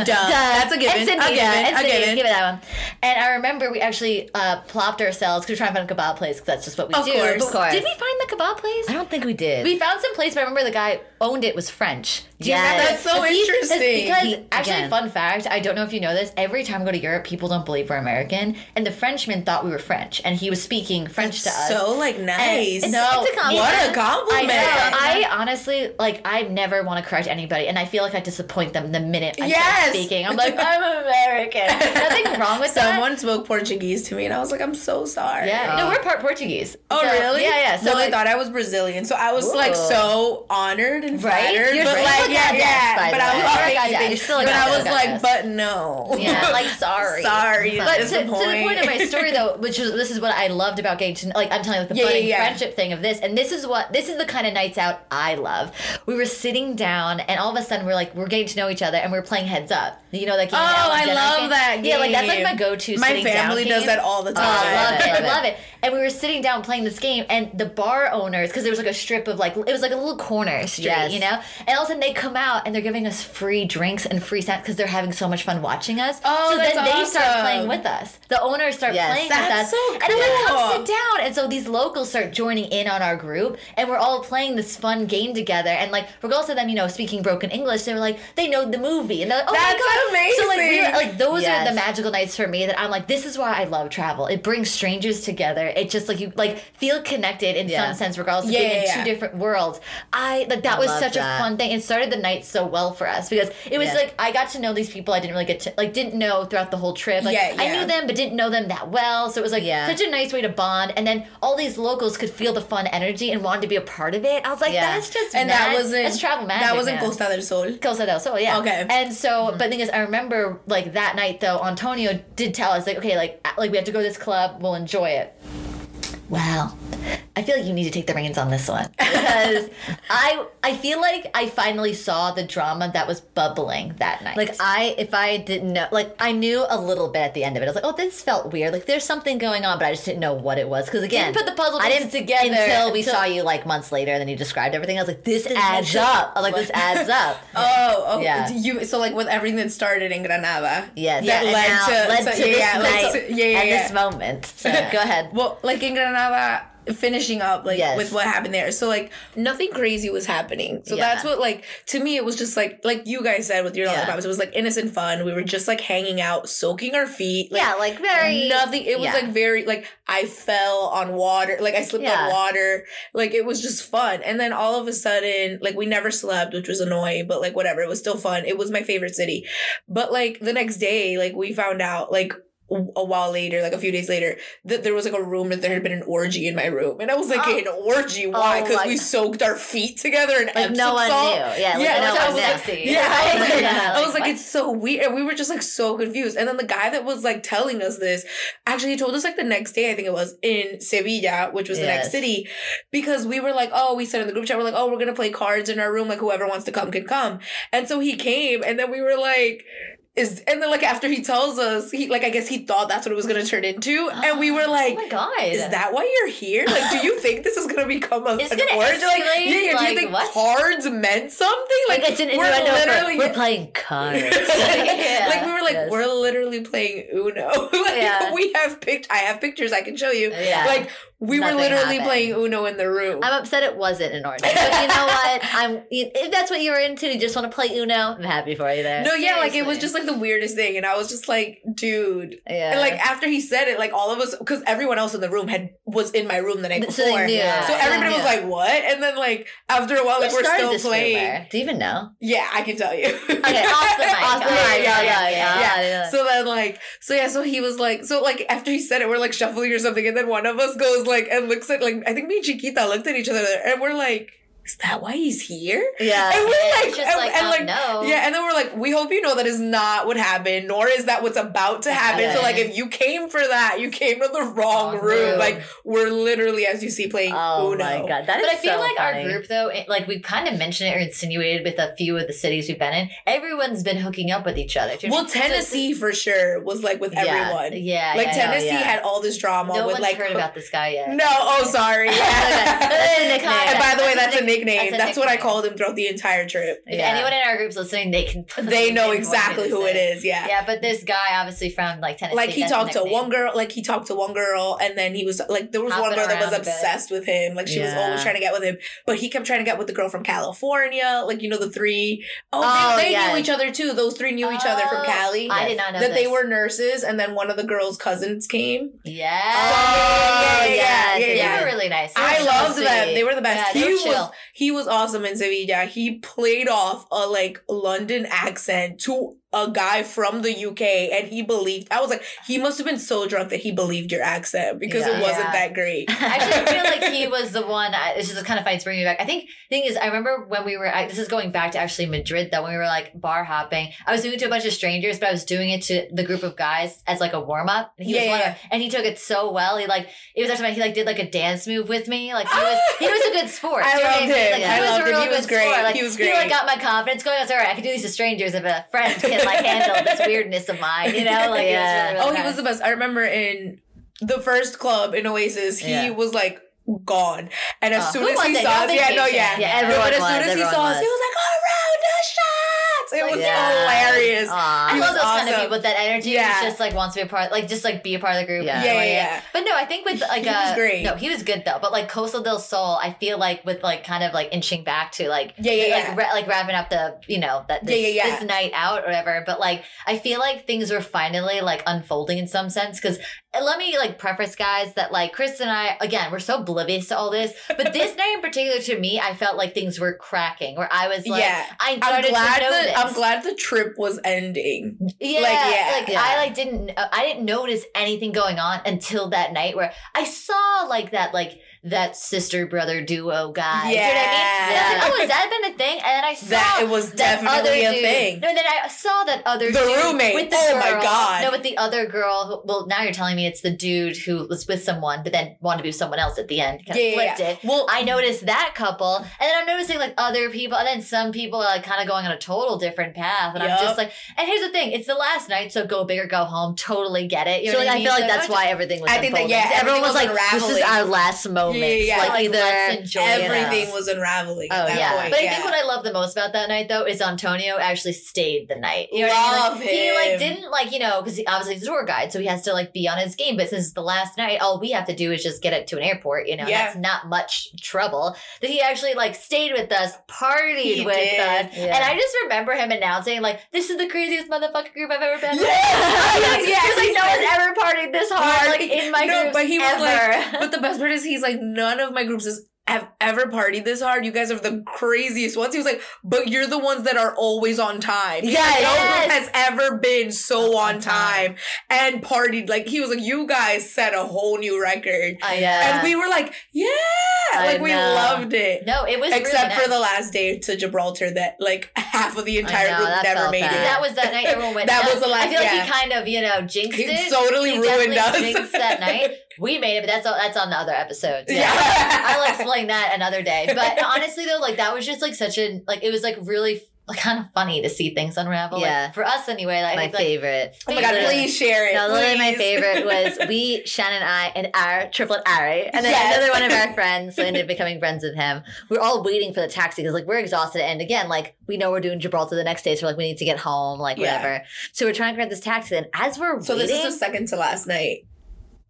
That's a given. And a Cynthia, given. and a given. give it that one. And I remember we actually uh, plopped ourselves because we we're trying to find a kebab place because that's just what we Of do. course. Of course. Did we find the kebab place? I don't think we did. We found some place, but I remember the guy owned it was French. Do you Yes. remember? That's so Because he- interesting. Because He- actually, again. fun fact, I don't know if you know this. Every time we go to Europe, people don't believe we're American, and the Frenchman thought we were French, and he was speaking French to us. So like nice. And- no, It's a compliment. What a I compliment. know. I honestly like. I never want to correct anybody, and I feel like I disappoint them the minute I Yes. start speaking. I'm like, I'm American. Nothing wrong with that. Someone spoke Portuguese to me, and I was like, "I'm so sorry." Yeah, no, we're part Portuguese. Oh So- really? Yeah, yeah. So So they like, thought I was Brazilian, so I was like so honored and Right? flattered. You're but still like, a yeah, goddess, yeah. by But the I was like, goddess. thinking- You're still a but I was like, but no. Yeah, like sorry. sorry. But to, to the the point. point of my story though, which is this is what I loved about getting to like I'm telling you like the Yeah, yeah, friendship thing of this, and this is what this is the kind of nights out I love. We were sitting down, and all of a sudden we're like we're getting to know each other, and we're playing heads up. You know, like Oh, I love that Yeah, like that's like my go-to. My family does game. that all the Oh, time. I love it. I love it. And we were sitting down playing this game, and the bar owners, because there was like a strip of like, it was like a little corner street, Yes. you know? And all of a sudden they come out and they're giving us free drinks and free snacks because they're having so much fun watching us. Oh, so then they start playing with us. The owners start Yes. playing with us. so And I'm like, come sit down. And so these locals start joining in on our group, and we're all playing this fun game together. And like, regardless of them, you know, speaking broken English, they were like, they know the movie. And they're like, oh That's my God. amazing. So like, we were, like those are the magical nights for me that I'm like, this is why I love travel. It brings strangers together. It just like you like feel connected in Yeah. some sense, regardless of Yeah, being in yeah, two different worlds. I like that I was such that. a fun thing. It started the night so well for us because it was like I got to know these people I didn't really get to like didn't know throughout the whole trip. Like Yeah, I knew them but didn't know them that well. So it was like Yeah. such a nice way to bond. And then all these locals could feel the fun energy and wanted to be a part of it. I was like, that's just and that wasn't that's travel magic. That wasn't man. Costa del Sol. Costa del Sol, yeah. Okay. And so, mm-hmm. but the thing is, I remember like that night though, Antonio did tell us like, okay, like like we have to go to this club, we'll enjoy it. Well, I feel like you need to take the reins on this one because I I feel like I finally saw the drama that was bubbling that night. Like I, if I didn't know, like I knew a little bit at the end of it. I was like, oh, this felt weird. Like there's something going on, but I just didn't know what it was. Because again, Didn't put the puzzle I didn't together until we until- saw you like months later, and then you described everything. I was like, this adds up. I was like, this adds up. Oh, oh, Yeah. You so like with everything that started in Granada. Yes, That and led to, led to- to yeah, this yeah, night to- yeah, yeah, and yeah. this moment. So go ahead. Well, like in Granada, finishing up like Yes. with what happened there. So like nothing crazy was happening. So Yeah. that's what like to me it was just like like you guys said with your Yeah. It was like innocent fun. We were just like hanging out, soaking our feet. Like, yeah, like very nothing. It was yeah. like very like I fell on water. Like I slipped on water. Like it was just fun. And then all of a sudden, like we never slept, which was annoying. But like whatever, it was still fun. It was my favorite city. But like the next day, like we found out like a while later, like a few days later, that there was like a room that there had been an orgy in my room, and I was like, Oh. "An orgy? Oh Why? Oh, Because like- we soaked our feet together and like Epsom no one salt. knew. Yeah, like Yeah, no I was knew. like, yeah, I was like, Yeah, I was like, it's so weird. And we were just like so confused. And then the guy that was like telling us this, actually he told us like the next day, I think it was in Sevilla, which was the next city, because we were like, oh, we said in the group chat, we're like, oh, we're gonna play cards in our room, like whoever wants to come can come. And so he came, and then we were like, is and then like after he tells us, he like I guess he thought that's what it was gonna turn into, and we were like oh like. my god, Is that why you're here? Like, do you think this is gonna become a, It's an gonna? Like, yeah, yeah, do Like, you think what? cards meant something? like it's an we're literally- we're playing cards. Yeah. like we were like Yes. we're literally playing Uno. like Yeah. we have pict I have pictures I can show you. Yeah. Like We were literally happened. playing Uno in the room. I'm upset it wasn't an orgy. But you know what? I'm if that's what you were into, you just want to play Uno. I'm happy for you there. no, yeah, like it was just like the weirdest thing, and I was just like, dude. yeah. And like after he said it, like all of us, because everyone else in the room had was in my room the night So before. So everybody was like, "What?" And then like after a while, like Who we're still playing. rumor? Do you even know? Yeah, I can tell you. Okay, off the mic. Off the mic, yeah, yeah, yeah. yeah. So then, like, so yeah, so he was like, so like after he said it, we're like shuffling or something, and then one of us goes like and looks at like I think me and Chiquita looked at each other, and we're like, is that why he's here? Yeah. And we're It's like, just and, like, and oh, like, no. yeah, and then we're like, we hope you know that is not what happened, nor is that what's about to happen. So like, if you came for that, you came to the wrong Wrong room. room. Like we're literally, as you see, playing Oh Uno. my god, that is But I feel so like funny. our group, though, it, like we kind of mentioned it or insinuated with a few of the cities we've been in. Everyone's been hooking up with each other. You know Well, what I mean? So- Tennessee for sure was like with Yeah. everyone. yeah, Like yeah, Tennessee yeah. had all this drama No with one's like heard about this guy yet. No, oh sorry. That's and by the way, That's that's a a nick- nickname. that's That's what I called him throughout the entire trip. If Yeah. anyone in our group's listening, they can. They know exactly who it is. Yeah. Yeah, but this guy obviously from like Tennessee. Like he talked to one girl, like he talked to one girl, and then he was like, there was one girl that was around a bit. obsessed with him. Like she was always trying to get with him, but he kept trying to get with the girl from California. Like you know the three oh Oh, they, they yes. knew each other too. Those three knew each other from Oh, Cali. I did not know that they were nurses, and then one of the girls' cousins came. Yeah. Oh, yeah, yeah, yes, yeah, They yeah. were really nice. They I loved them. They were the best. Yeah, he was he was awesome in Sevilla. He played off a like London accent to a guy from the UK and he believed I was like, he must have been so drunk that he believed your accent because Yeah. it wasn't Yeah. that great. Actually, I feel like he was the one. I, this is kind of funny to bring me back. I think thing is, I remember when we were. I, this is going back to actually Madrid, though. When we were like bar hopping, I was doing it to a bunch of strangers, but I was doing it to the group of guys as like a warm up. And he Yeah, was one of, and he took it so well. He like it was actually he like did like a dance move with me. Like he was he was a good sport. I Do you know what loved mean? him. Like, I was loved a him. real He was good great. sport. Like, He was great. He like got my confidence going. I was all right. I can do these to strangers if a friend can like handle this weirdness of mine. You know, like Yeah. really, oh, really he was the best. I remember in the first club in Oasis, he Yeah. was like gone. And as Oh, soon as he saw us, yeah, no, yeah. Yeah, everyone but as was, soon as he saw us, was. he was like, "Oh, round of shots. It Like, was yeah. hilarious. Aw. I love was those kind of awesome. people. That energy Yeah. is just like wants to be a part, like just like be a part of the group. Yeah. Yeah, enjoy yeah, But no, I think with like He was uh, great. No, he was good though. But like Costa del Sol, I feel like with like kind of like inching back to like Yeah, yeah, like yeah. ra- like wrapping up the you know that this, Yeah, yeah, yeah. this night out or whatever. But like I feel like things were finally like unfolding in some sense because let me like preface guys that like Chris and I again we're so oblivious to all this, but this night in particular to me I felt like things were cracking where I was like yeah. I I'm glad to notice. the I'm glad the trip was ending. Yeah, Like, like, yeah. Yeah. I like didn't uh, I didn't notice anything going on until that night where I saw like that like that sister brother duo guy. Do you know what I mean? I was like, oh, has that been a thing? And then I saw That it was definitely a dude- thing. No, then I saw that other The roommate. with the Oh girl. my God. No, with the other girl. Who, well, now you're telling me it's the dude who was with someone, but then wanted to be with someone else at the end. Kind Yeah, of yeah, flipped yeah. it. Well, I noticed that couple, and then I'm noticing like other people, and then some people are like kind of going on a total different path, and I'm just like, and here's the thing: it's the last night, so go big or go home. Totally get it. You so know like, what I mean? feel like So that's why everything was I think that, yeah, everyone was like, "This is our last moment." Yeah, yeah, yeah. Like, Like, either let's enjoy everything Yeah. was unraveling Oh, at that yeah, point. but I think what I love the most about that night though is Antonio actually stayed the night. You know what I mean? Love Like, He like didn't like you know because obviously he's a tour guide, so he has to like be on his game. But since it's the last night, all we have to do is just get it to an airport. You know, Yeah. that's not much trouble. That he actually like stayed with us, partied He with did. us, Yeah. and I just remember him announcing like, "This is the craziest motherfucking group I've ever been." with." Yes, yes, He like, "No said- one's ever partied this hard like Like, in my no, groups but he was ever." like- But the best part is he's like, none of my groups has have ever partied this hard. You guys are the craziest ones. He was like, but you're the ones that are always on time. Yeah, like, no yes. group has ever been so On on time and partied. Like he was like, you guys set a whole new record. I, Yeah. And we were like, yeah, I like we loved it. no, it was Except really for the last day to Gibraltar, that like half of the entire know, group never made bad. it. That was that night everyone went. That was the last- I feel like yeah. he kind of, you know, jinxed He it. totally He ruined us. jinxed that night. We made it, but that's all, that's on the other episodes. Yeah. I'll explain that another day. But honestly, though, like that was just like such a like it was like really like, kind of funny to see things unravel. Like, Yeah. for us anyway. Like, my like, favorite. Oh my god, Literally. please share it. No, literally my favorite was we, Shannon and I, and our triplet Ari, and then Yes. another one of our friends, so ended up becoming friends with him. We are all waiting for the taxi because like we're exhausted, and again, like we know we're doing Gibraltar the next day, so we're like we need to get home, like Yeah. whatever. So we're trying to grab this taxi, and as we're So waiting, this is the second to last night.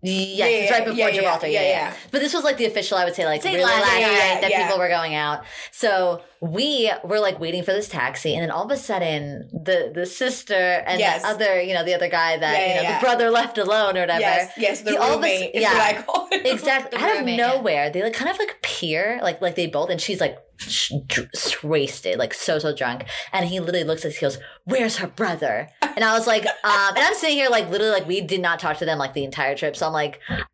Yes, Yeah, it's right before yeah, Gibraltar. Yeah yeah, yeah. But this was like the official, I would say, like Say really last last night, that people were going out. So we were like waiting for this taxi, and then all of a sudden, the the sister and Yes. the other, you know, the other guy that you know the brother left alone or whatever. Yes, yes, the He all of a roommate is yeah. what I call it. Exactly. Out of roommate, nowhere, they like kind of like peer, like like they both, and she's like dr- wasted, like so so drunk, and he literally looks at us, he goes, "Where's her brother?" And I was like, um, and I'm sitting here like literally like we did not talk to them like the entire trip, so I'm like, uh,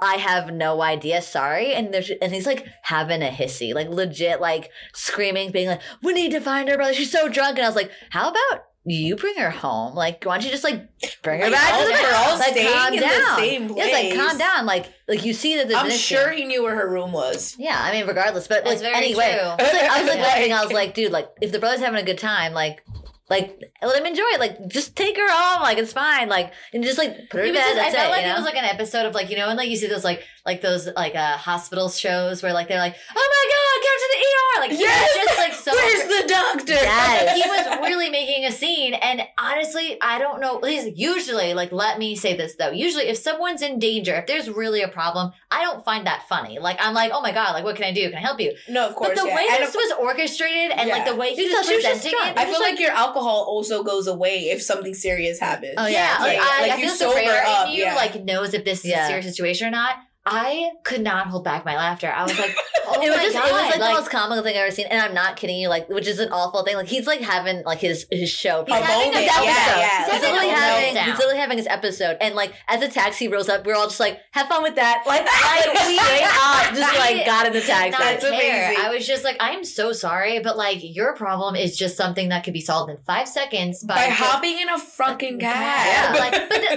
I have no idea, sorry. And there's and he's like having a hissy, like legit, like screaming, being like, "We need to find her brother. She's so drunk." And I was like, "How about?" You bring her home. Like, why don't you just like bring her Like, back all- to the we're all like, staying calm in the down. same Yes, like calm down. Like, like you see that there's I'm an sure he knew where her room was. Yeah, I mean, regardless, but That's like very anyway, true. I was like, I was like laughing. I was like, dude, like if the brother's having a good time, like, like let him enjoy it. Like, just take her home. Like it's fine. Like and just like put her It to bed. just- I felt it. like you it was like an episode of like you know, and like you see those like like those like uh hospital shows where like they're like, oh my god, get her to the ER. Like he Yes! was just like so. Where's the doctor? Yes. he was really making a scene, and honestly, I don't know. He's usually like, let me say this though. Usually, if someone's in danger, if there's really a problem, I don't find that funny. Like I'm like, oh my god, like what can I do? Can I help you? no, of course. But the yeah. way And this was orchestrated and like the way he was presenting it, I feel like, your alcohol also goes away if something serious happens. Oh, yeah, yeah, like, like- I, like I you feel sober up, you yeah. like knows if this is Yeah. a serious situation or not. I could not hold back my laughter. I was like, oh, oh it was my just god, it was like, like, the most comical thing I've ever seen, and I'm not kidding you. Like, which is an awful thing. Like, he's like having like his his show. He's a having moment. his episode. yeah. He's He's literally having meltdown. he's literally having his episode, and like as the taxi rolls up, we're all just like, "Have fun with that!" Like, like we straight up just I like got in the taxi. That's care. amazing. I was just like, I'm so sorry, but like your problem is just something that could be solved in five seconds by, By just- hopping in a fucking cab. Yeah. like, but the,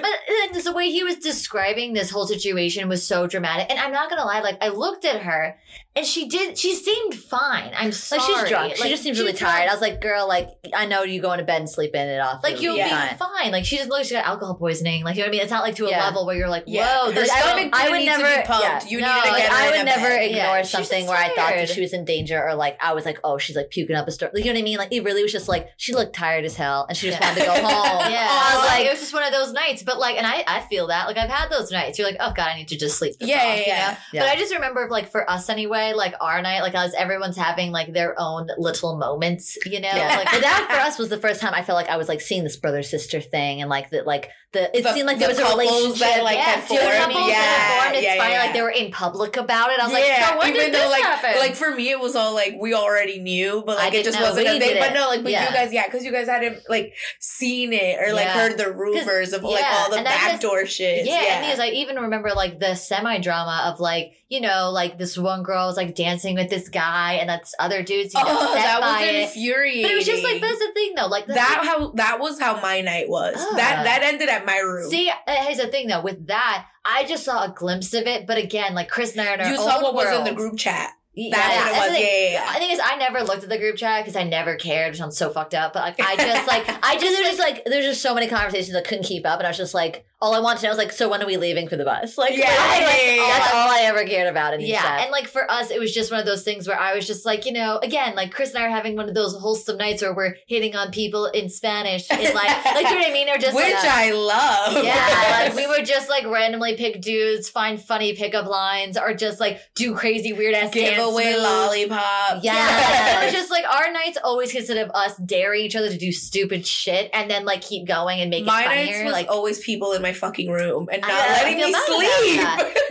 but the way he was describing this whole situation was so dramatic. And I'm not gonna lie, like I looked at her, and she did. She seemed fine. I'm sorry. Like she's drunk. she just seems really tired. I was like, girl, like I know you going to bed and sleeping it off. Like you'll Yeah. be fine. Like she doesn't look like she got alcohol poisoning. Like you know what I mean? It's not like to a Yeah. level where you're like, yeah. whoa, her this I stomach don't- I would never- be pumped. yeah. You No, like, I would never bed. ignore Yeah, something where I thought that she was in danger or like I was like, oh, she's like puking up a storm. Like, you know what I mean? Like it really was just like she looked tired as hell and she just Yeah. wanted to go home. Yeah, I was like, like, it was just one of those nights. But like, and I, I feel that. Like I've had those nights. You're like, oh god, I need to just sleep. Yeah, yeah, yeah. Yeah. But I just remember, like for us anyway, like our night, like as everyone's having like their own little moments, you know. yeah. Like but that for us was the first time I felt like I was like seeing this brother sister thing and like that like the it The- seemed like the there was a relationship that, like, yeah, had formed. couples Yeah, that formed. It's yeah, funny, yeah. like they were in public about it. I was like, yeah, so when even did though this like happen? like for me it was all like we already knew, but like it just know. wasn't We a thing. But no, like but Yeah. you guys, yeah, because you guys hadn't like seen it or like Yeah. heard the rumors of like yeah, all the and I just- backdoor shit. Yeah, and because I even remember like the semi drama of like you know like this one girl was like dancing with this guy and that's other dudes you know, oh, that was it. infuriating. But it was just like that's the thing though, like that how that was how my night was. Ah. That that ended at my room. See, uh, here's the thing though. With that, I just saw a glimpse of it. But again, like Chris and I are in our you saw what was in the group chat. Yeah, That's what it was. thing. Yeah, yeah, yeah. The thing is, I never looked at the group chat because I never cared. Which sounds so fucked up. But like, I just like, I I just just there's just like there's just so many conversations I couldn't keep up and I was just like all I wanted to know was like so when are we leaving for the bus like Yeah, yeah, like, yeah, yeah. that's all I ever cared about in these yeah, and like for us, it was just one of those things where I was just like, you know, again, like Chris and I are having one of those wholesome nights where we're hitting on people in Spanish, in like, like you know what I mean, or just Which like, I love. Yeah, like we would just like randomly pick dudes, find funny pickup lines, or just like do crazy weird ass give away lollipops. Yeah, Yes. it was just like our nights always consisted of us daring each other to do stupid shit, and then like keep going and make my it funnier. nights was like always people in my fucking room and not I letting feel me sleep.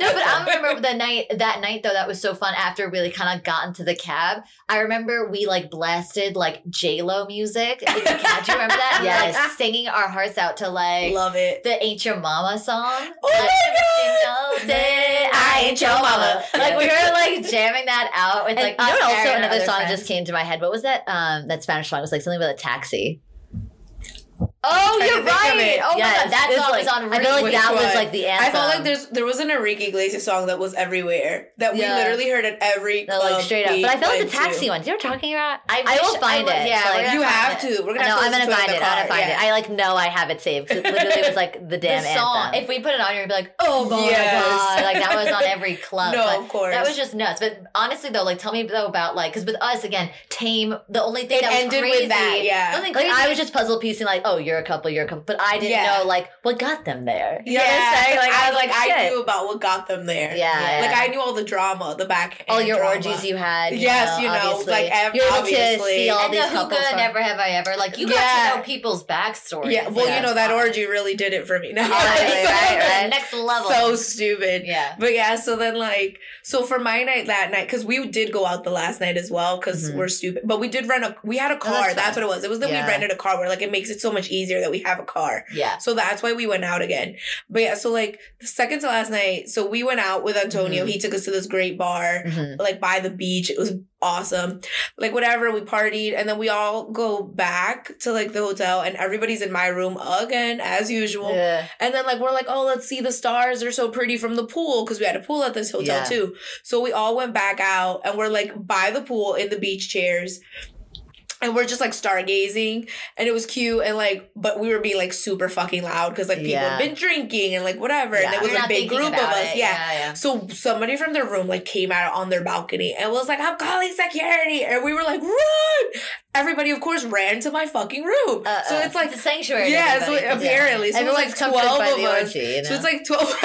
no, but I remember the night that night though that was so fun. After we really kind of got into the cab, I remember we like blasted like J Lo music. in the cab. Do you remember that? Were, like Yes. singing our hearts out to like Love it. the Ain't Your Mama song. Oh my Like, know that I ain't your mama. Like we were like jamming that out with and like you know also another song friends. just came to my head what was that um that Spanish song it was like something about a taxi Oh, you're right. it. Oh my god, that it's song like, is on. I feel like Which that was like the anthem I felt like there's there was an Enrique Iglesias song that was everywhere that we literally heard at every No, club. like straight up but I felt like the taxi to. one you know talking about I, I will find will- it. Yeah, Like, You have it. to. We're gonna no, have to I'm gonna to find it. the I'm gonna find yeah. it. I like know I have it saved 'cause it literally was like the damn the song. anthem. If we put it on, you'd be like, oh my Yes. god, like that was on every club. No, of course. That was just nuts. But honestly, though, like tell me though about like because with us again, Tame. The only thing that was ended with crazy, that, yeah. the Like crazy I was just puzzle piecing, like, oh, you're a couple, you're a couple. But I didn't Yeah. know like what got them there. You yeah, know what I'm? Like I was like I knew about what got them there. Yeah, like. I knew all the drama, the back. all your drama. orgies you had. You Yes, know, you know, obviously. like, ev- you're able to see all and these the couples. hookah, from- never have I ever. Like you got Yeah. to know people's backstories. Yeah, well, you know that orgy really did it for me. Now, Right, right, right. Next level. so stupid. yeah. But yeah, so then like, so for my night that night, because we did go out the last night as well, because Mhm. we're stupid. But we did rent a, we had a car. that's that's what it was. It was that Yeah. we rented a car where like it makes it so much easier that we have a car. Yeah. So that's why we went out again. But yeah, so like the second to last night, so we went out with Antonio. Mhm. He took us to this great bar, Mhm. like by the beach. It was awesome. Like whatever, we partied and then we all go back to like the hotel and everybody's in my room again as usual. Yeah. And then like we're like, oh, let's see the stars. They're so pretty from the pool because we had a pool at this hotel Yeah. too. So we all went back out and we're like by the pool in the beach chairs. And we're just like stargazing, and it was cute, and like, but we were being like super fucking loud because like people Yeah. had been drinking and like whatever, and Yeah. it was You're a big group of us, yeah. yeah, yeah. So somebody from their room like came out on their balcony and was like, "I'm calling security," and we were like, "Run!" Everybody, of course, ran to my fucking room. Uh-uh. so it's like It's a sanctuary. yeah, so apparently, so it was like twelve of us. orgy. You know? So it's like twelve.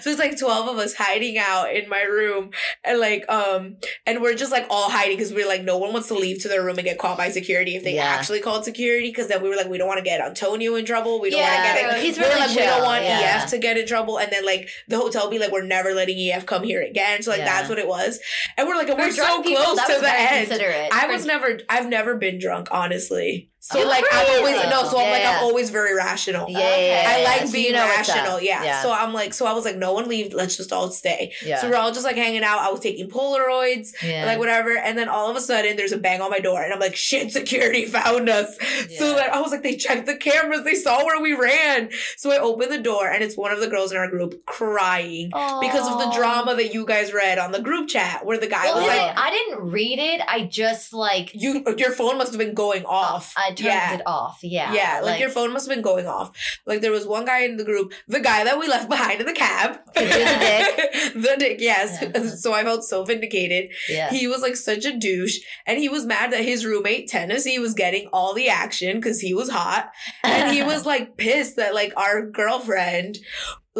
so it's like twelve of us hiding out in my room, and like um, and we're just like all hiding because we're like no one wants to leave to their room and get caught by security if they Yeah. actually called security. Because then we were like we don't want to get Antonio in trouble. We don't want to get it. he's really like we don't want yeah. EF to get in trouble, and then like the hotel be like we're never letting EF come here again. So like Yeah. that's what it was, and we're like and we're so drunk people, close to the end. I was never, I've never been drunk, honestly. So Oh, like I'm always no, so I'm Yeah, like yeah. I'm always very rational. yeah, I like So being you know rational, yeah. Yeah. So I'm like, so I was like, no one leave, let's just all stay. yeah. So we're all just like hanging out. I was taking Polaroids, yeah. like whatever, and then all of a sudden there's a bang on my door, and I'm like, shit, security found us. So like I was like, they checked the cameras, they saw where we ran. So I opened the door, and it's one of the girls in our group crying because of the drama that you guys read on the group chat, where the guy Well, was I, like, I didn't read it. I just like you, your phone must have been going off. I turned yeah. it off. Yeah. Yeah, like, your phone must have been going off. Like there was one guy in the group, the guy that we left behind in the cab. The dick? the dick, yes. Yeah. Uh-huh. So I felt so vindicated. yeah. He was like such a douche. And he was mad that his roommate, Tennessee, was getting all the action because he was hot. And he was like pissed that like our girlfriend,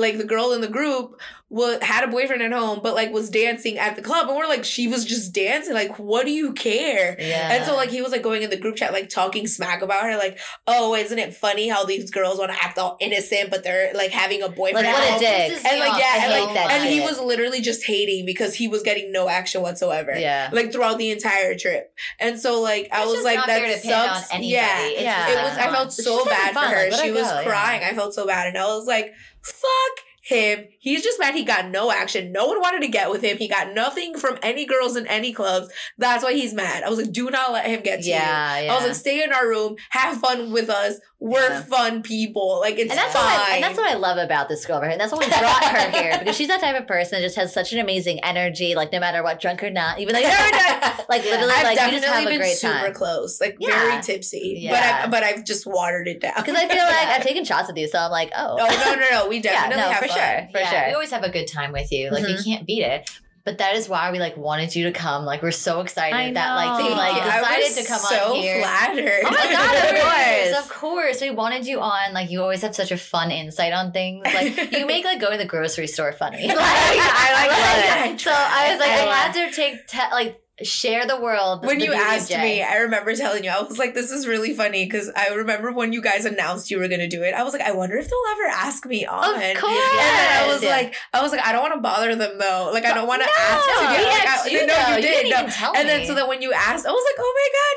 like the girl in the group, wa had a boyfriend at home, but like was dancing at the club. And we're like, she was just dancing. Like, what do you care? yeah. And so like he was like going in the group chat like talking smack about her like oh isn't it funny how these girls want to act all innocent but they're like having a boyfriend Like, at what a dick. And like yeah and, like, and he was literally just hating because he was getting no action whatsoever yeah. like throughout the entire trip and so like I It's was like that sucks yeah It's Yeah. it was I felt so bad for fun, like, her let she was go, yeah. crying I felt so bad and I was like fuck him. He's just mad he got no action. No one wanted to get with him. He got nothing from any girls in any clubs. That's why he's mad. I was like, do not let him get to you. Yeah, yeah. I was like, stay in our room, have fun with us. We're Yeah. fun people. Like it's and that's fine. what I, and that's what I love about this girl right here. And that's why we brought her here because she's that type of person that just has such an amazing energy. Like no matter what, drunk or not, even though you're never drunk, like literally, I've like you just have a been great super time. close, like Yeah. very tipsy. But Yeah. I but I've just watered it down. Because I feel like Yeah. I've taken shots with you, so I'm like, oh, Oh no no no! We yeah, definitely no, have for fun. sure, for yeah, sure. We always have a good time with you. Like Mhm. you can't beat it. But that is why we like wanted you to come. Like we're so excited I that like know. you like Thank you. I decided was to come so on here. flattered. Oh my god, of Of course. course. Of course. We wanted you on. Like you always have such a fun insight on things. Like you make like going to the grocery store funny. Like, I like like, that. So I was like, I Yeah. had to take te- like share the world. when the you asked me, I remember telling you, I was like, this is really funny because I remember when you guys announced you were going to do it. I was like, I wonder if they'll ever ask me on. Of And course. then I was Yeah. like, I was like, I don't want to bother them though. Like, I don't want to No, ask to get like, I, you, no, though. you did. didn't no. and then so then when you asked, I was like, oh my god,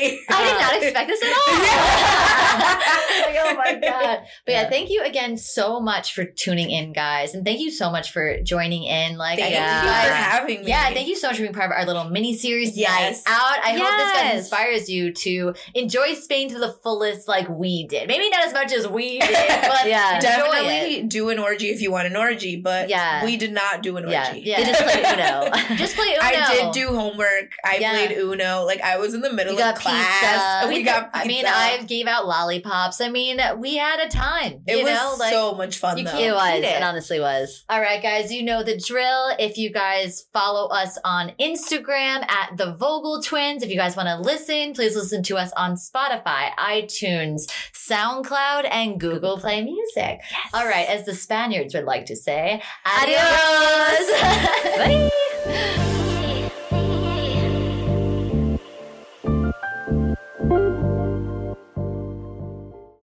yay! I did not expect this at all. Yeah. like, oh my god. But yeah. Yeah. thank you again so much for tuning in, guys. And thank you so much for joining in. Like, Thank I you you for having me. Yeah, thank you so much for being part of our little mini series Yes. night out. I hope this Yes. inspires you to enjoy Spain to the fullest, like we did. Maybe not as much as we did, but Yeah. Definitely it. do an orgy if you want an orgy, but Yeah. we did not do an orgy. Yeah, Yeah. Just play Uno. Just play Uno. I did do homework. I Yeah. played Uno. Like I was in the middle of class. We, We got. Pizza. I mean, I gave out lollipops. I mean, we had a time. It you was know, like so much fun you though. It was. it. It honestly was. All right, guys, you know the drill. If you guys follow us on Instagram Instagram at the Vogel Twins. If you guys want to listen, please listen to us on Spotify, iTunes, SoundCloud, and Google Play Music. All right, as the Spaniards would like to say, adios. Adios. Bye.